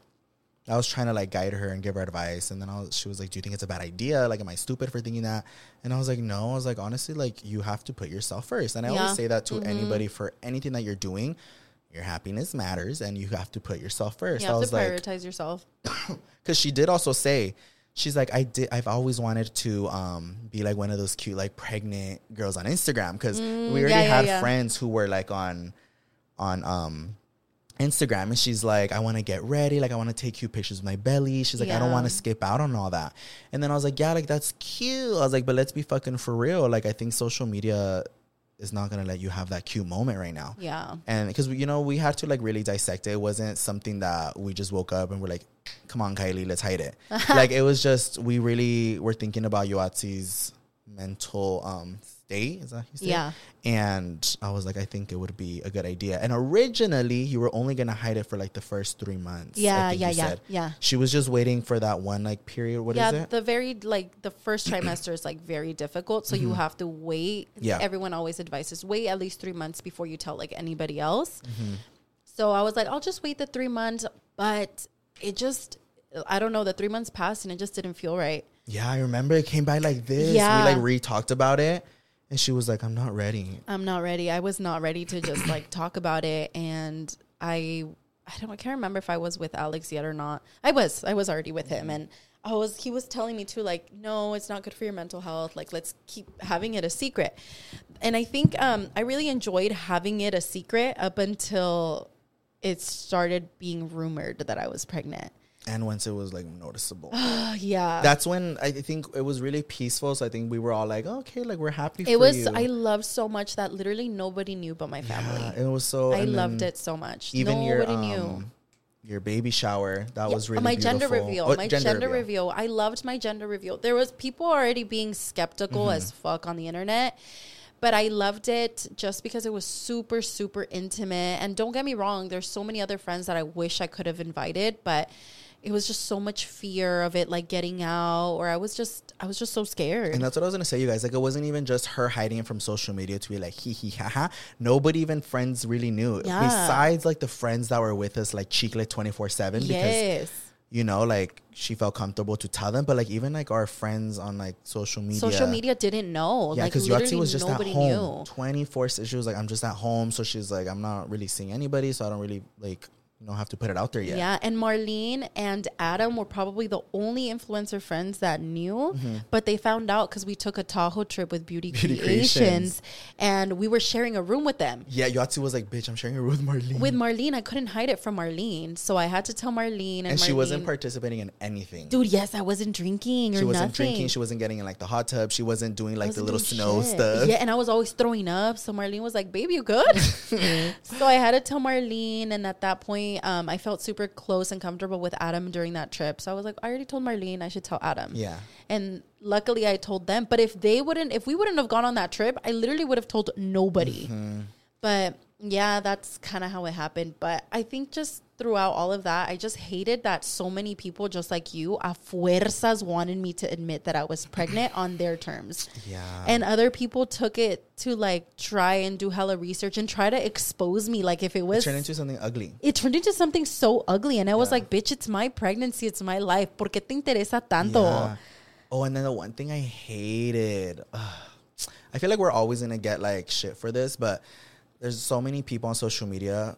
I was trying to like guide her and give her advice, and then I was, she was like, "Do you think it's a bad idea? Like, am I stupid for thinking that?" And I was like, "No." I was like, "Honestly, like you have to put yourself first. And I Yeah. Mm-hmm. always say that to anybody for anything that you're doing. Your happiness matters, and you have to put yourself first. You I have was to like, prioritize yourself. because she did also say she's like i did i've always wanted to um be like one of those cute like pregnant girls on instagram because we already Mm, yeah, yeah, had yeah. friends who were like on on um instagram and she's like i want to get ready like i want to take cute pictures of my belly she's like i don't want to skip out on all that and then i was like yeah like that's cute i was like but let's be fucking for real like i think social media is not gonna let you have that cute moment right now Yeah. and because you know we had to like really dissect it. It wasn't something that we just woke up and we're like, "Come on, Kylie, let's hide it." like it was just we really were thinking about Yoatzi's mental um state. Is that how you say it? Yeah. And I was like, I think it would be a good idea. And originally, you were only gonna hide it for like the first three months. Yeah, yeah, yeah, said. yeah. She was just waiting for that one like period. What is yeah, the very like the first trimester is like very difficult, so you have to wait. Mm-hmm. Yeah. everyone always advises wait at least three months before you tell like anybody else. Mm-hmm. So I was like, I'll just wait the three months, but it just I don't know. The three months passed and it just didn't feel right. yeah, I remember it came by like this. Yeah. We like re talked about it, and she was like, "I'm not ready." I'm not ready. I was not ready to just like talk about it, and I I don't I can't remember if I was with Alex yet or not. I was. I was already with him, and I was. He was telling me too, like, no, it's not good for your mental health. Like, let's keep having it a secret. And I think um, I really enjoyed having it a secret up until it started being rumored that I was pregnant. And once it was like noticeable. Yeah. That's when I think it was really peaceful. So I think we were all like, okay, like we're happy. it was, you. I loved so much that literally nobody knew but my family. Yeah, it was so. I loved it so much. Even nobody your knew. um, your baby shower that Yeah, was really my gender reveal. Oh, my gender, reveal. I loved my gender reveal. There was people already being skeptical Mm-hmm. as fuck on the internet, but I loved it just because it was super super intimate. And don't get me wrong, there's so many other friends that I wish I could have invited, but it was just so much fear of it like getting out or I was just I was just so scared. And that's what I was gonna say, you guys. Like, it wasn't even just her hiding it from social media to be like, hee hee ha ha. Nobody, even friends, really knew. Yeah. Besides, like the friends that were with us, like Chicle twenty four seven, because yes. you know, like she felt comfortable to tell them. But like even like our friends on like social media, Social media didn't know. Yeah, like because literally Yoatzi was just at home, knew. twenty four. She was like, I'm just at home, so she's like, I'm not really seeing anybody, so I don't really like, you know, have to put it out there yet. Yeah, and Marlene and Adam were probably the only influencer friends that knew, but they found out because we took a Tahoe trip with Beauty, Mm-hmm. Beauty Creations, Creations. and we were sharing a room with them. Yeah, Yoatzi was like, bitch, I'm sharing a room with Marlene. With Marlene, I couldn't hide it from Marlene, so I had to tell Marlene, and, and she wasn't participating in anything. Dude, yes, I wasn't drinking or she wasn't nothing. drinking. She wasn't getting in like the hot tub. She wasn't doing like the wasn't little snow shit. stuff. Yeah, and I was always throwing up. So Marlene was like, "Baby, you good?" so I had to tell Marlene, and at that point, um, I felt super close and comfortable with Adam during that trip. So I was like, "I already told Marlene. I should tell Adam." Yeah. And luckily, I told them. But if they wouldn't, if we wouldn't have gone on that trip, I literally would have told nobody. Mm-hmm. But yeah, that's kind of how it happened. But I think just throughout all of that, I just hated that so many people, just like you, a fuerzas wanted me to admit that I was pregnant on their terms. Yeah. And other people took it to like try and do hella research and try to expose me. Like if it was. It turned into something ugly. it turned into something so ugly. And I was like, bitch, it's my pregnancy. It's my life. ¿Por qué te interesa tanto? Yeah. Oh, and then the one thing I hated. ugh, I feel like we're always gonna get like shit for this, but there's so many people on social media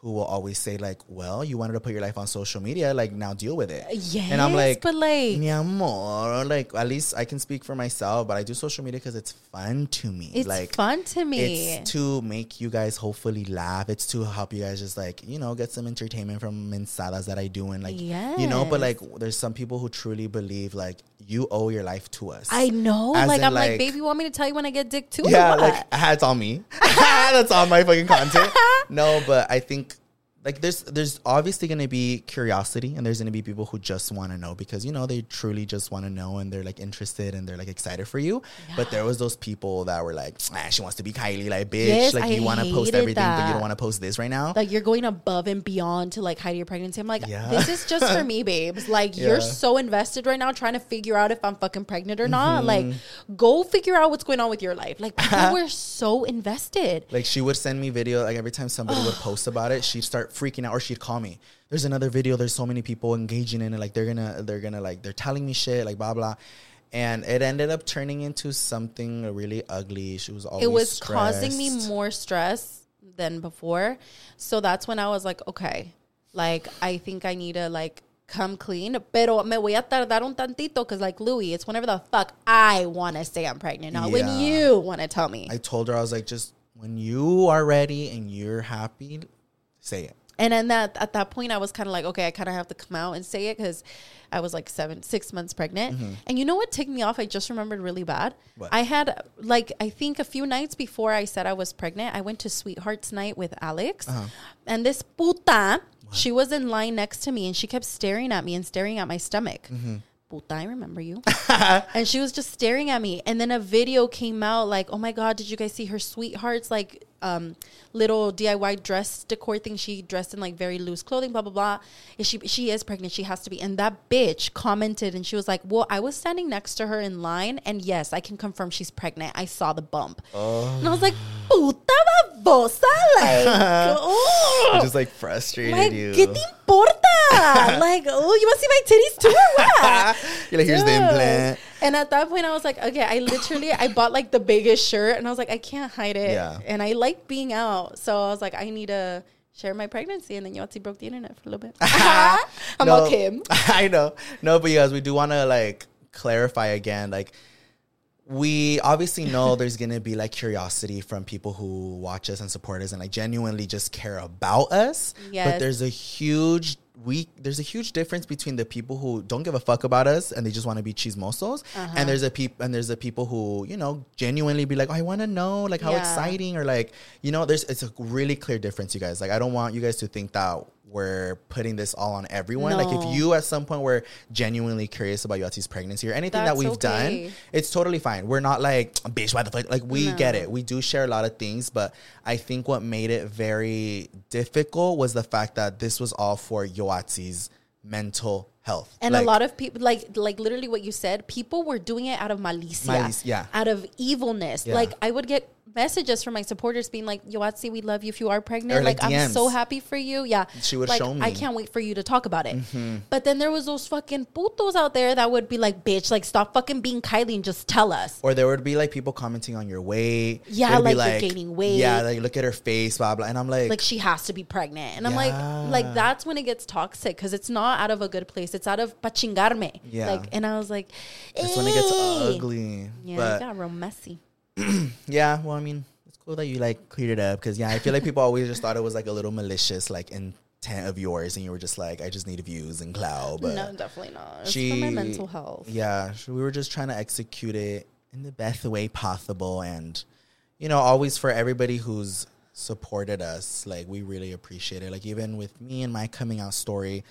who will always say like, "Well, you wanted to put your life on social media, like now deal with it." Yes, and I'm like, but, like- mi amor, like at least I can speak for myself, but I do social media because it's fun to me. It's like fun to me. It's to make you guys hopefully laugh. It's to help you guys just like, you know, get some entertainment from mensadas that I do and like you know, but like there's some people who truly believe like you owe your life to us. I know. As like in, I'm like, baby, you want me to tell you when I get dick too? yeah, like it's all me. That's all my fucking content. no, but I think like there's there's obviously gonna be curiosity and there's gonna be people who just want to know because you know they truly just want to know and they're like interested and they're like excited for you. But there was those people that were like, ah, she wants to be Kylie, like bitch, Yes, like I you want to post everything, but you don't want to post this right now. like you're going above and beyond to like hide your pregnancy. I'm like, Yeah. this is just for me, babes. Like Yeah. Mm-hmm. you're so invested right now trying to figure out if I'm fucking pregnant or not. Like go figure out what's going on with your life. Like people were so invested. Like she would send me video. Like every time somebody would post about it, she'd start freaking out, or she'd call me. There's another video. There's so many people engaging in it. Like they're gonna, they're gonna like, they're telling me shit, like blah blah. And it ended up turning into something really ugly. She was always. it was causing me more stress than before. So that's when I was like, okay, like I think I need to like come clean. Pero me voy a tardar un tantito because like Louie, it's whenever the fuck I want to say I'm pregnant, not when you want to tell me. I told her I was like, just when you are ready and you're happy, say it. And then that at that point, I was kind of like, okay, I kind of have to come out and say it because I was like seven, six months pregnant. And you know what ticked me off? I just remembered really bad. Mm-hmm. What? I had like I think a few nights before I said I was pregnant, I went to Sweethearts Night with Alex, Uh-huh. and this puta, she was in line next to me, and she kept staring at me and staring at my stomach. Mm-hmm. Puta, I remember you. and she was just staring at me. And then a video came out like, oh my God, did you guys see her sweethearts? Like, um, little DIY dress decor thing. She dressed in like very loose clothing, blah, blah, blah. And she, she is pregnant. She has to be. And that bitch commented and she was like, well, I was standing next to her in line. And yes, I can confirm she's pregnant. I saw the bump. And I was like, puta babosa. Like, oh. Just like frustrated Like, you. ¿Qué te importa? like, oh, you want to see my titties too or what? You're like, here's the Dude. implant. And at that point, I was like, okay, I literally, I bought like the biggest shirt, and I was like, I can't hide it. Yeah. And I like being out, so I was like, I need to share my pregnancy. And then Yoatzi broke the internet for a little bit. I'm No, all Kim. I know. No, but you guys, we do want to like clarify again. Like, we obviously know there's gonna be like curiosity from people who watch us and support us and like genuinely just care about us. But there's a huge we there's a huge difference between the people who don't give a fuck about us and they just want to be chismosos, Uh-huh. and there's a peop and there's the people who you know genuinely be like, oh, I want to know like how Yeah. exciting or like you know there's it's a really clear difference, you guys. Like I don't want you guys to think that we're putting this all on everyone. Like if you at some point were genuinely curious about Yoatzi's pregnancy or anything that we've okay. done, it's totally fine. We're not like bitch. Why the fuck? Like we get it. We do share a lot of things, but I think what made it very difficult was the fact that this was all for Yoatzi's mental health, And a lot of people, like like literally what you said, people were doing it out of malicia, Malice, yeah. out of evilness. Yeah. Like I would get messages from my supporters being like, "Yoatzi, we love you. If you are pregnant, Or, like, like, I'm so happy for you." Yeah, She would like, show I me. Mm-hmm. can't wait for you to talk about it. But then there was those fucking putos out there that would be like, "Bitch, like stop fucking being Kylie and just tell us." or there would be like people commenting on your weight. Yeah, They'd like, you're gaining weight. Yeah, like look at her face, blah blah. And I'm like, like she has to be pregnant. And I'm Yeah. like, like that's when it gets toxic because it's not out of a good place. It's out of pachingarme. Yeah. Like, and I was like, that's when it gets ugly. Yeah, but it got real messy. Yeah, well, I mean, it's cool that you like cleared it up because yeah, I feel like people always just thought it was like a little malicious like intent of yours, and you were just like, I just need views and clout. But no, definitely not. It's she, for my mental health. Yeah, so we were just trying to execute it in the best way possible, and you know, always for everybody who's supported us, like we really appreciate it. Like even with me and my coming out story,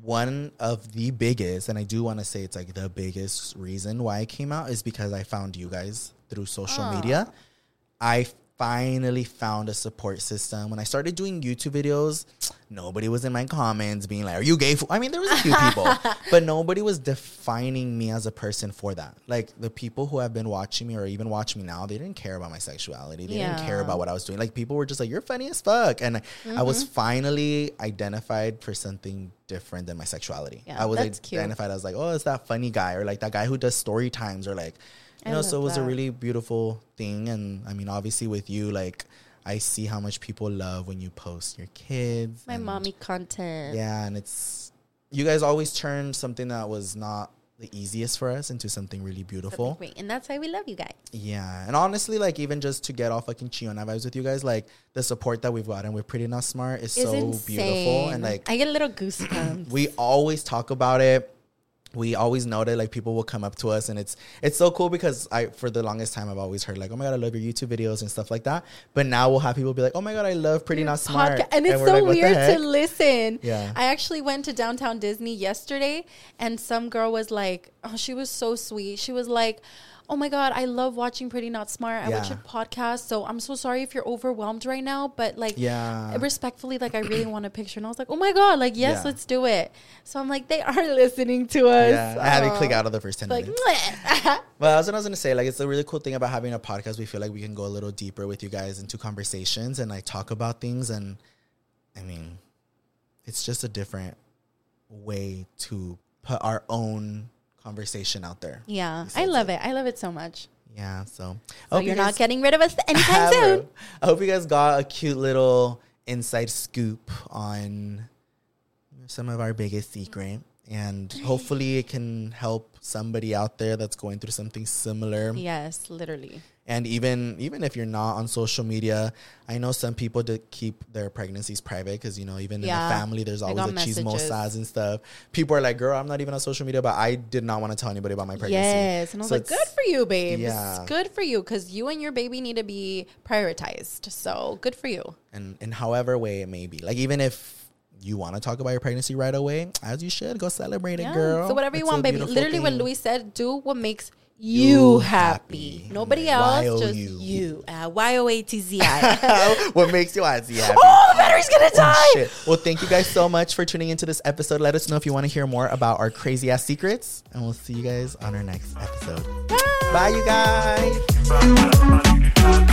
one of the biggest, and I do want to say it's like the biggest reason why I came out is because I found you guys through social media. I finally found a support system. When I started doing YouTube videos, nobody was in my comments being like, Are you gay? I mean, there was a few people, but nobody was defining me as a person for that. Like the people who have been watching me or even watch me now, they didn't care about my sexuality. They didn't care about what I was doing. Like people were just like, You're funny as fuck. And I was Mm-hmm. finally identified for something different than my sexuality. Yeah, I was that's cute. identified as like, oh, it's that funny guy or like that guy who does story times or like, you I know, so it was a really beautiful thing. And I mean, obviously with you, like, I see how much people love when you post your kids. My mommy content. Yeah, and it's you guys always turn something that was not the easiest for us into something really beautiful. Great. And that's why we love you guys. Yeah, and honestly, like even just to get all fucking Chiona vibes with you guys, like the support that we've gotten with Pretty Not Smart is It's so insane. beautiful, and like I get a little goosebumps. we always talk about it. We always know that like people will come up to us and it's it's so cool because I for the longest time I've always heard like oh my god I love your YouTube videos and stuff like that. But now we'll have people be like oh my god I love Pretty Not Smart and it's so like, weird to listen. Yeah. I actually went to downtown Disney yesterday and some girl was like, oh, she was so sweet. She was like, oh my God, I love watching Pretty Not Smart. I watch Yeah. your podcast. So I'm so sorry if you're overwhelmed right now. But like, Yeah. respectfully, like, I really want a picture. And I was like, oh my God, like, yes, Yeah. let's do it. So I'm like, they are listening to us. Yeah, I had to click out of the first ten Like, minutes. Well, that's what I was gonna say. Like, it's a really cool thing about having a podcast. We feel like we can go a little deeper with you guys into conversations and like talk about things. And I mean, it's just a different way to put our own conversation out there. yeah, I love it. I love it so much. Yeah. So, So hope you you're not getting rid of us anytime soon. I hope you guys got a cute little inside scoop on some of our biggest secret. And hopefully it can help somebody out there that's going through something similar. Yes, literally. And even even if you're not on social media, I know some people that keep their pregnancies private because you know even Yeah, in the family there's always got a chismosas and stuff. People are like, "Girl, I'm not even on social media," but I did not want to tell anybody about my pregnancy. Yes, and I was So like, "Good for you, babe. Yeah. It's good for you because you and your baby need to be prioritized. So good for you. and in however way it may be. Like even if you want to talk about your pregnancy right away, as you should, go celebrate it, girl. So whatever you It's a want, baby. Literally, what thing. Louie said, do what makes You you happy. Nobody else, just you. Uh, Y o a t z i. what makes you happy? happy? Oh, the battery's gonna die. Oh, shit. Well, thank you guys so much for tuning into this episode. Let us know if you want to hear more about our crazy ass secrets, and we'll see you guys on our next episode. Bye, you guys.